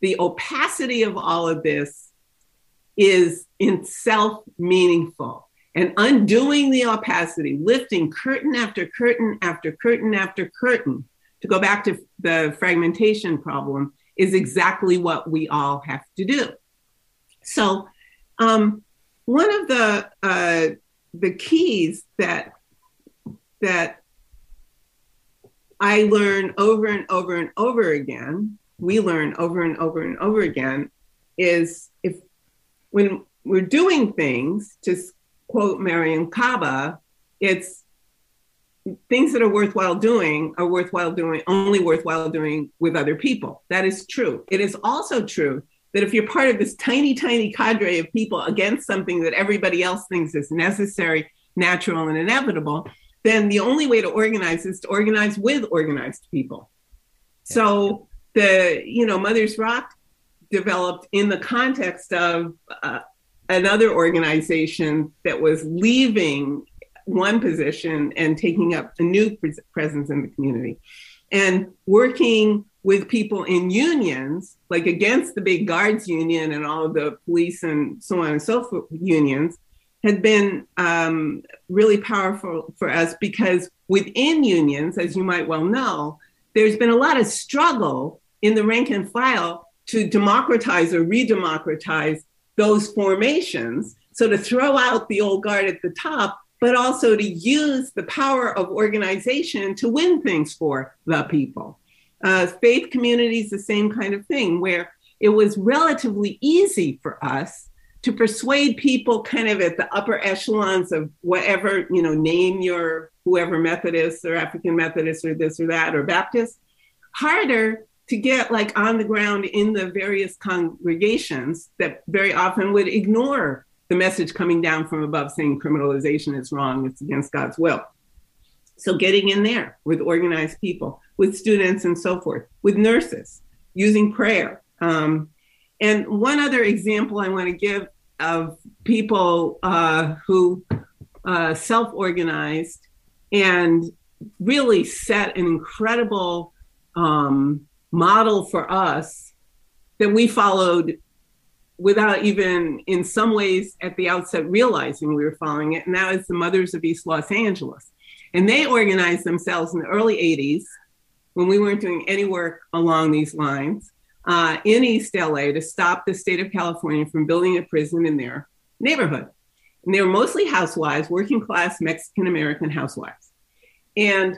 S2: the opacity of all of this is in self meaningful and undoing the opacity, lifting curtain after curtain after curtain after curtain to go back to the fragmentation problem is exactly what we all have to do. So, um, one of the uh, the keys that that I learn over and over and over again, we learn over and over and over again, is if when we're doing things, to quote Mariame Kaba, it's things that are worthwhile doing are worthwhile doing, only worthwhile doing with other people. That is true. It is also true that if you're part of this tiny, tiny cadre of people against something that everybody else thinks is necessary, natural, and inevitable, then the only way to organize is to organize with organized people. Yeah. So the, you know, Mother's ROC developed in the context of uh, another organization that was leaving one position and taking up a new pres- presence in the community and working with people in unions like against the big guards union and all of the police and so on and so forth unions had been um, really powerful for us because within unions as you might well know there's been a lot of struggle in the rank and file to democratize or re-democratize those formations. So to throw out the old guard at the top, but also to use the power of organization to win things for the people. Uh, faith communities, the same kind of thing, where it was relatively easy for us to persuade people kind of at the upper echelons of whatever, you know, name your whoever Methodist or African Methodist or this or that or Baptist. Harder to get like on the ground in the various congregations that very often would ignore the message coming down from above saying criminalization is wrong, it's against God's will. So getting in there with organized people, with students and so forth, with nurses, using prayer. Um, and one other example I want to give of people uh, who uh, self organized and really set an incredible um, model for us that we followed without even, in some ways, at the outset realizing we were following it. And that is the Mothers of East Los Angeles. And they organized themselves in the early 80s when we weren't doing any work along these lines uh, in East LA to stop the state of California from building a prison in their neighborhood. And they were mostly housewives, working class Mexican American housewives. And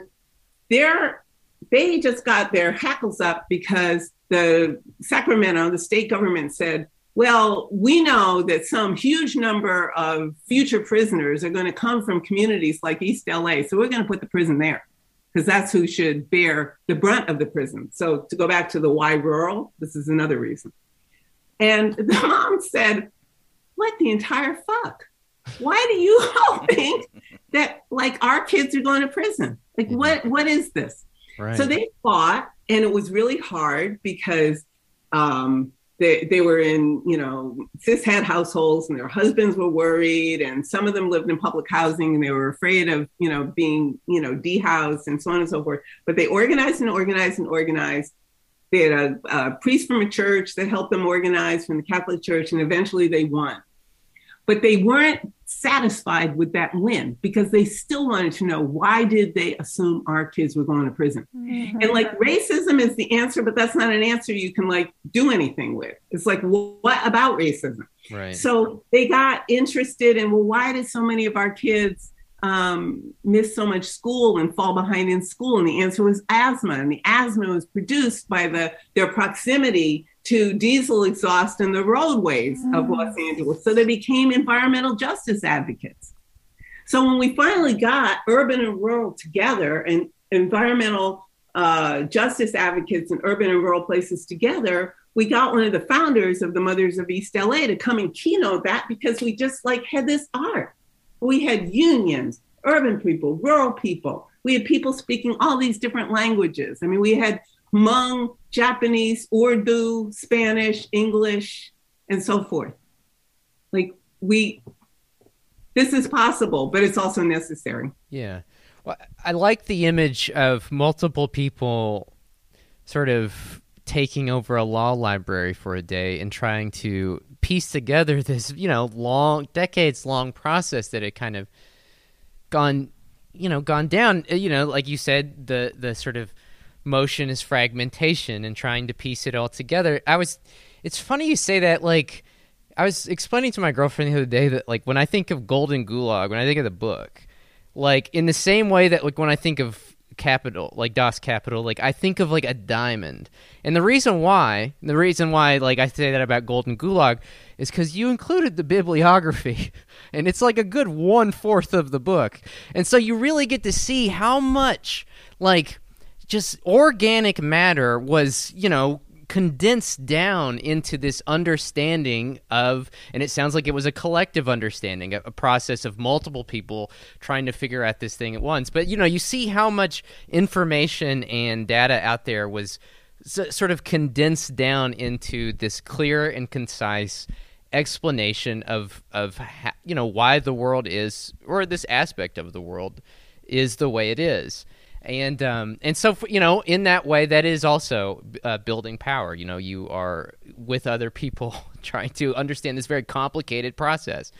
S2: they're, they just got their hackles up because the Sacramento, the state government said, well, we know that some huge number of future prisoners are going to come from communities like East LA. So we're going to put the prison there because that's who should bear the brunt of the prison. So to go back to the why rural, this is another reason. And the *laughs* mom said, What the entire fuck? Why do you *laughs* all think that like our kids are going to prison? Like mm-hmm. what what is this? Right. So they fought and it was really hard because um they, they were in, you know, cis cishet households and their husbands were worried and some of them lived in public housing and they were afraid of, you know, being, you know, dehoused and so on and so forth. But they organized and organized and organized. They had a, a priest from a church that helped them organize from the Catholic Church and eventually they won. But they weren't satisfied with that win because they still wanted to know why did they assume our kids were going to prison? Mm-hmm. and like racism is the answer but that's not an answer you can like do anything with. It's like well, what about racism? Right. So they got interested in well why did so many of our kids um, miss so much school and fall behind in school? And the answer was asthma and the asthma was produced by the their proximity to diesel exhaust in the roadways mm. of Los Angeles. So they became environmental justice advocates. So when we finally got urban and rural together and environmental uh, justice advocates in urban and rural places together, we got one of the founders of the Mothers of East LA to come and keynote that because we just like had this art. We had unions, urban people, rural people. We had people speaking all these different languages. I mean, we had Hmong, Japanese, Urdu, Spanish, English, and so forth. Like we, this is possible, but it's also necessary.
S1: Yeah. Well, I like the image of multiple people sort of taking over a law library for a day and trying to piece together this, you know, long, decades long process that had kind of gone, you know, gone down. You know, like you said, the the sort of motion is fragmentation and trying to piece it all together. I was it's funny you say that like I was explaining to my girlfriend the other day that like when I think of Golden Gulag, when I think of the book, like in the same way that like when I think of capital, like Das Kapital like I think of like a diamond. And the reason why, the reason why like I say that about Golden Gulag is because you included the bibliography, *laughs* and it's like a good one fourth of the book, and so you really get to see how much like just organic matter was, you know, condensed down into this understanding of, and it sounds like it was a collective understanding, a, a, process of multiple people trying to figure out this thing at once. But, you know, you see how much information and data out there was s- sort of condensed down into this clear and concise explanation of, of ha- you know, why the world is, or this aspect of the world is the way it is and um, and so you know in that way that is also uh, building power. You know you are with other people *laughs* trying to understand this very complicated process.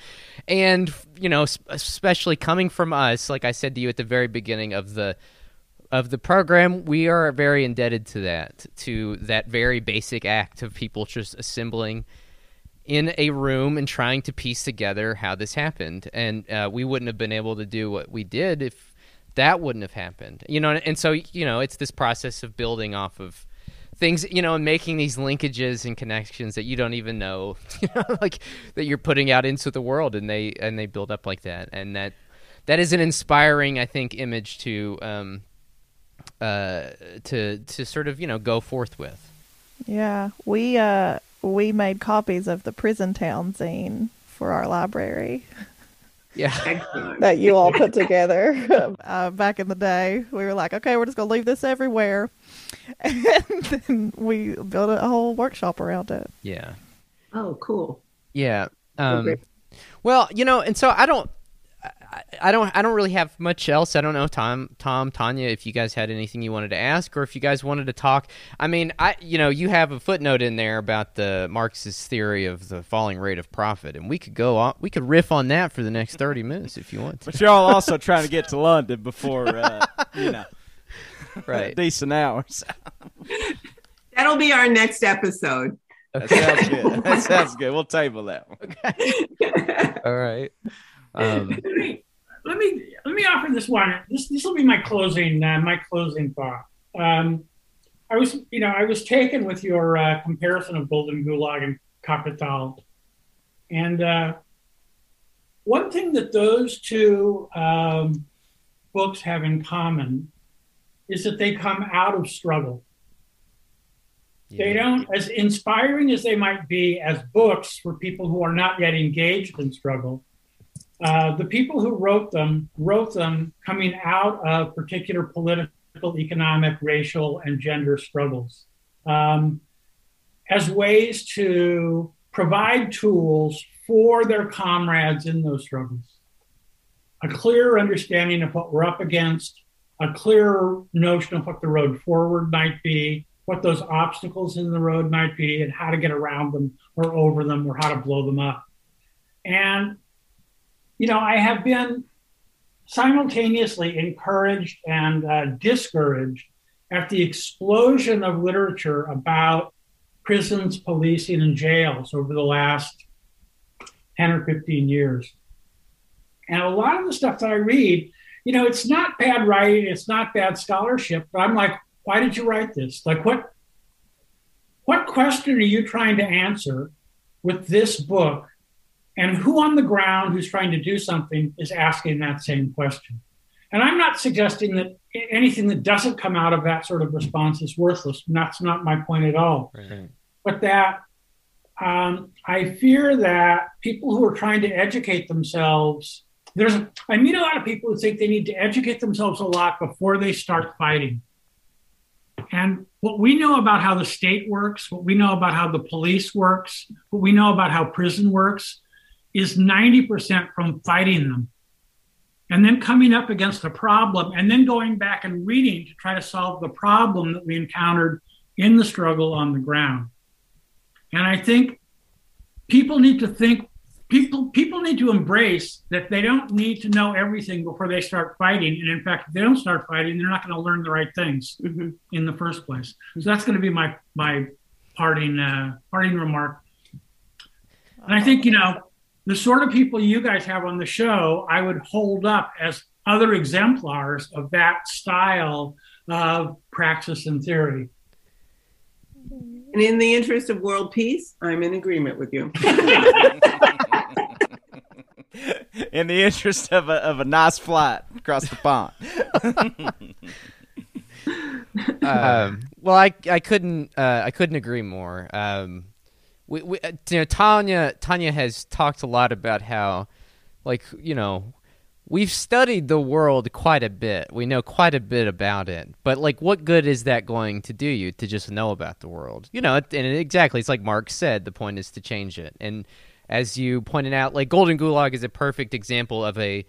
S1: And you know especially coming from us like i said to you at the very beginning of the of the program we are very indebted to that to that very basic act of people just assembling in a room and trying to piece together how this happened. And uh, we wouldn't have been able to do what we did if that wouldn't have happened. You know, and so you know, it's this process of building off of things, you know, and making these linkages and connections that you don't even know, *laughs* you know, like that you're putting out into the world, and they and they build up like that, and that that is an inspiring, I think, image to um uh to to sort of you know go forth with.
S5: Yeah, we uh we made copies of the Prison Town zine for our library. *laughs*
S1: Yeah.
S6: Excellent. That you all put *laughs* together. *laughs*
S5: uh, back in the day, we were like, okay, we're just going to leave this everywhere. *laughs* And then we built a whole workshop around it.
S1: Yeah.
S2: Oh, cool.
S1: Yeah. Um. Well, you know, and so I don't, I don't I don't really have much else. I don't know Tom Tom Tanya if you guys had anything you wanted to ask or if you guys wanted to talk. I mean, I you know, you have a footnote in there about the Marxist theory of the falling rate of profit and we could go on we could riff on that for the next 30 minutes if you want to.
S4: But y'all also trying to get to London before uh, you know. *laughs*
S1: Right.
S4: decent hours.
S2: That'll be our next episode.
S4: That sounds good. That sounds good. We'll table that one.
S1: Okay. *laughs* All right. Um,
S3: let *laughs* me let me let me offer this one. This this will be my closing uh, my closing thought. Um, I was you know I was taken with your uh, comparison of Golden Gulag and Capital, and uh, one thing that those two um, books have in common is that they come out of struggle. Yeah. They don't, as inspiring as they might be as books for people who are not yet engaged in struggle, uh, the people who wrote them wrote them coming out of particular political, economic, racial, and gender struggles um, as ways to provide tools for their comrades in those struggles. A clearer understanding of what we're up against, a clearer notion of what the road forward might be, what those obstacles in the road might be, and how to get around them or over them or how to blow them up. And you know, I have been simultaneously encouraged and uh, discouraged at the explosion of literature about prisons, policing, and jails over the last 10 or 15 years. And a lot of the stuff that I read, you know, it's not bad writing, it's not bad scholarship, but I'm like, why did you write this? Like, what, what question are you trying to answer with this book and who on the ground who's trying to do something is asking that same question. And I'm not suggesting that anything that doesn't come out of that sort of response is worthless. That's not my point at all. Right. But that um, I fear that people who are trying to educate themselves, there's I meet a lot of people who think they need to educate themselves a lot before they start fighting. And what we know about how the state works, what we know about how the police works, what we know about how prison works, is 90% from fighting them and then coming up against the problem and then going back and reading to try to solve the problem that we encountered in the struggle on the ground. And I think people need to think people people need to embrace that they don't need to know everything before they start fighting and in fact if they don't start fighting they're not going to learn the right things mm-hmm. in the first place so that's going to be my my parting uh, parting remark and i think you know the sort of people you guys have on the show, I would hold up as other exemplars of that style of praxis and theory.
S2: And in the interest of world peace, I'm in agreement with you. *laughs*
S4: in the interest of a, of a nice flight across the pond. *laughs* *laughs*
S1: um, well, I I couldn't uh, I couldn't agree more. Um, we, we uh, you know Tanya Tanya has talked a lot about how like you know we've studied the world quite a bit. We know quite a bit about it. But like what good is that going to do you to just know about the world? You know, and exactly it's like Marx said, the point is to change it. And as you pointed out, like Golden Gulag is a perfect example of a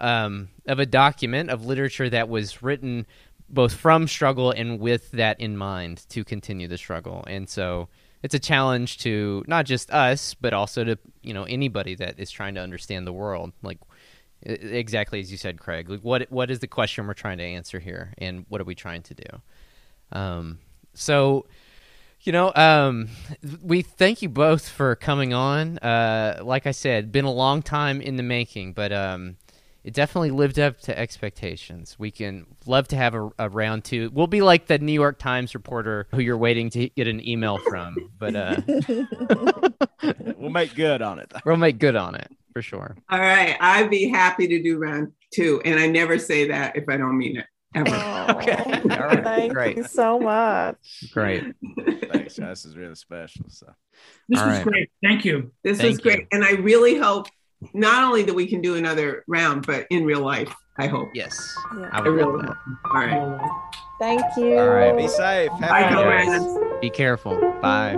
S1: um, of a document of literature that was written both from struggle and with that in mind to continue the struggle. And so it's a challenge to not just us, but also to you know anybody that is trying to understand the world. Like exactly as you said, Craig. Like what what is the question we're trying to answer here, and what are we trying to do? Um, so. You know, um, we thank you both for coming on. Uh, like I said, been a long time in the making, but um, it definitely lived up to expectations. We can love to have a, a, round two. We'll be like the New York Times reporter who you're waiting to get an email from, but uh, *laughs*
S4: we'll make good on it.
S1: We'll make good on it for sure.
S2: All right, I'd be happy to do round two, and I never say that if I don't mean it. Ever.
S6: Oh, *laughs* okay. All right. Thank Great. you so much.
S1: Great.
S4: Thanks. This is really special. So
S3: this All was right. great. Thank you.
S2: This Thank was great. You. And I really hope not only that we can do another round, but in real life. I hope.
S1: Yes.
S2: Yeah. I, I really hope. All right.
S6: Thank you.
S1: All right.
S4: Be safe.
S2: Have Bye,
S1: Be careful. Bye.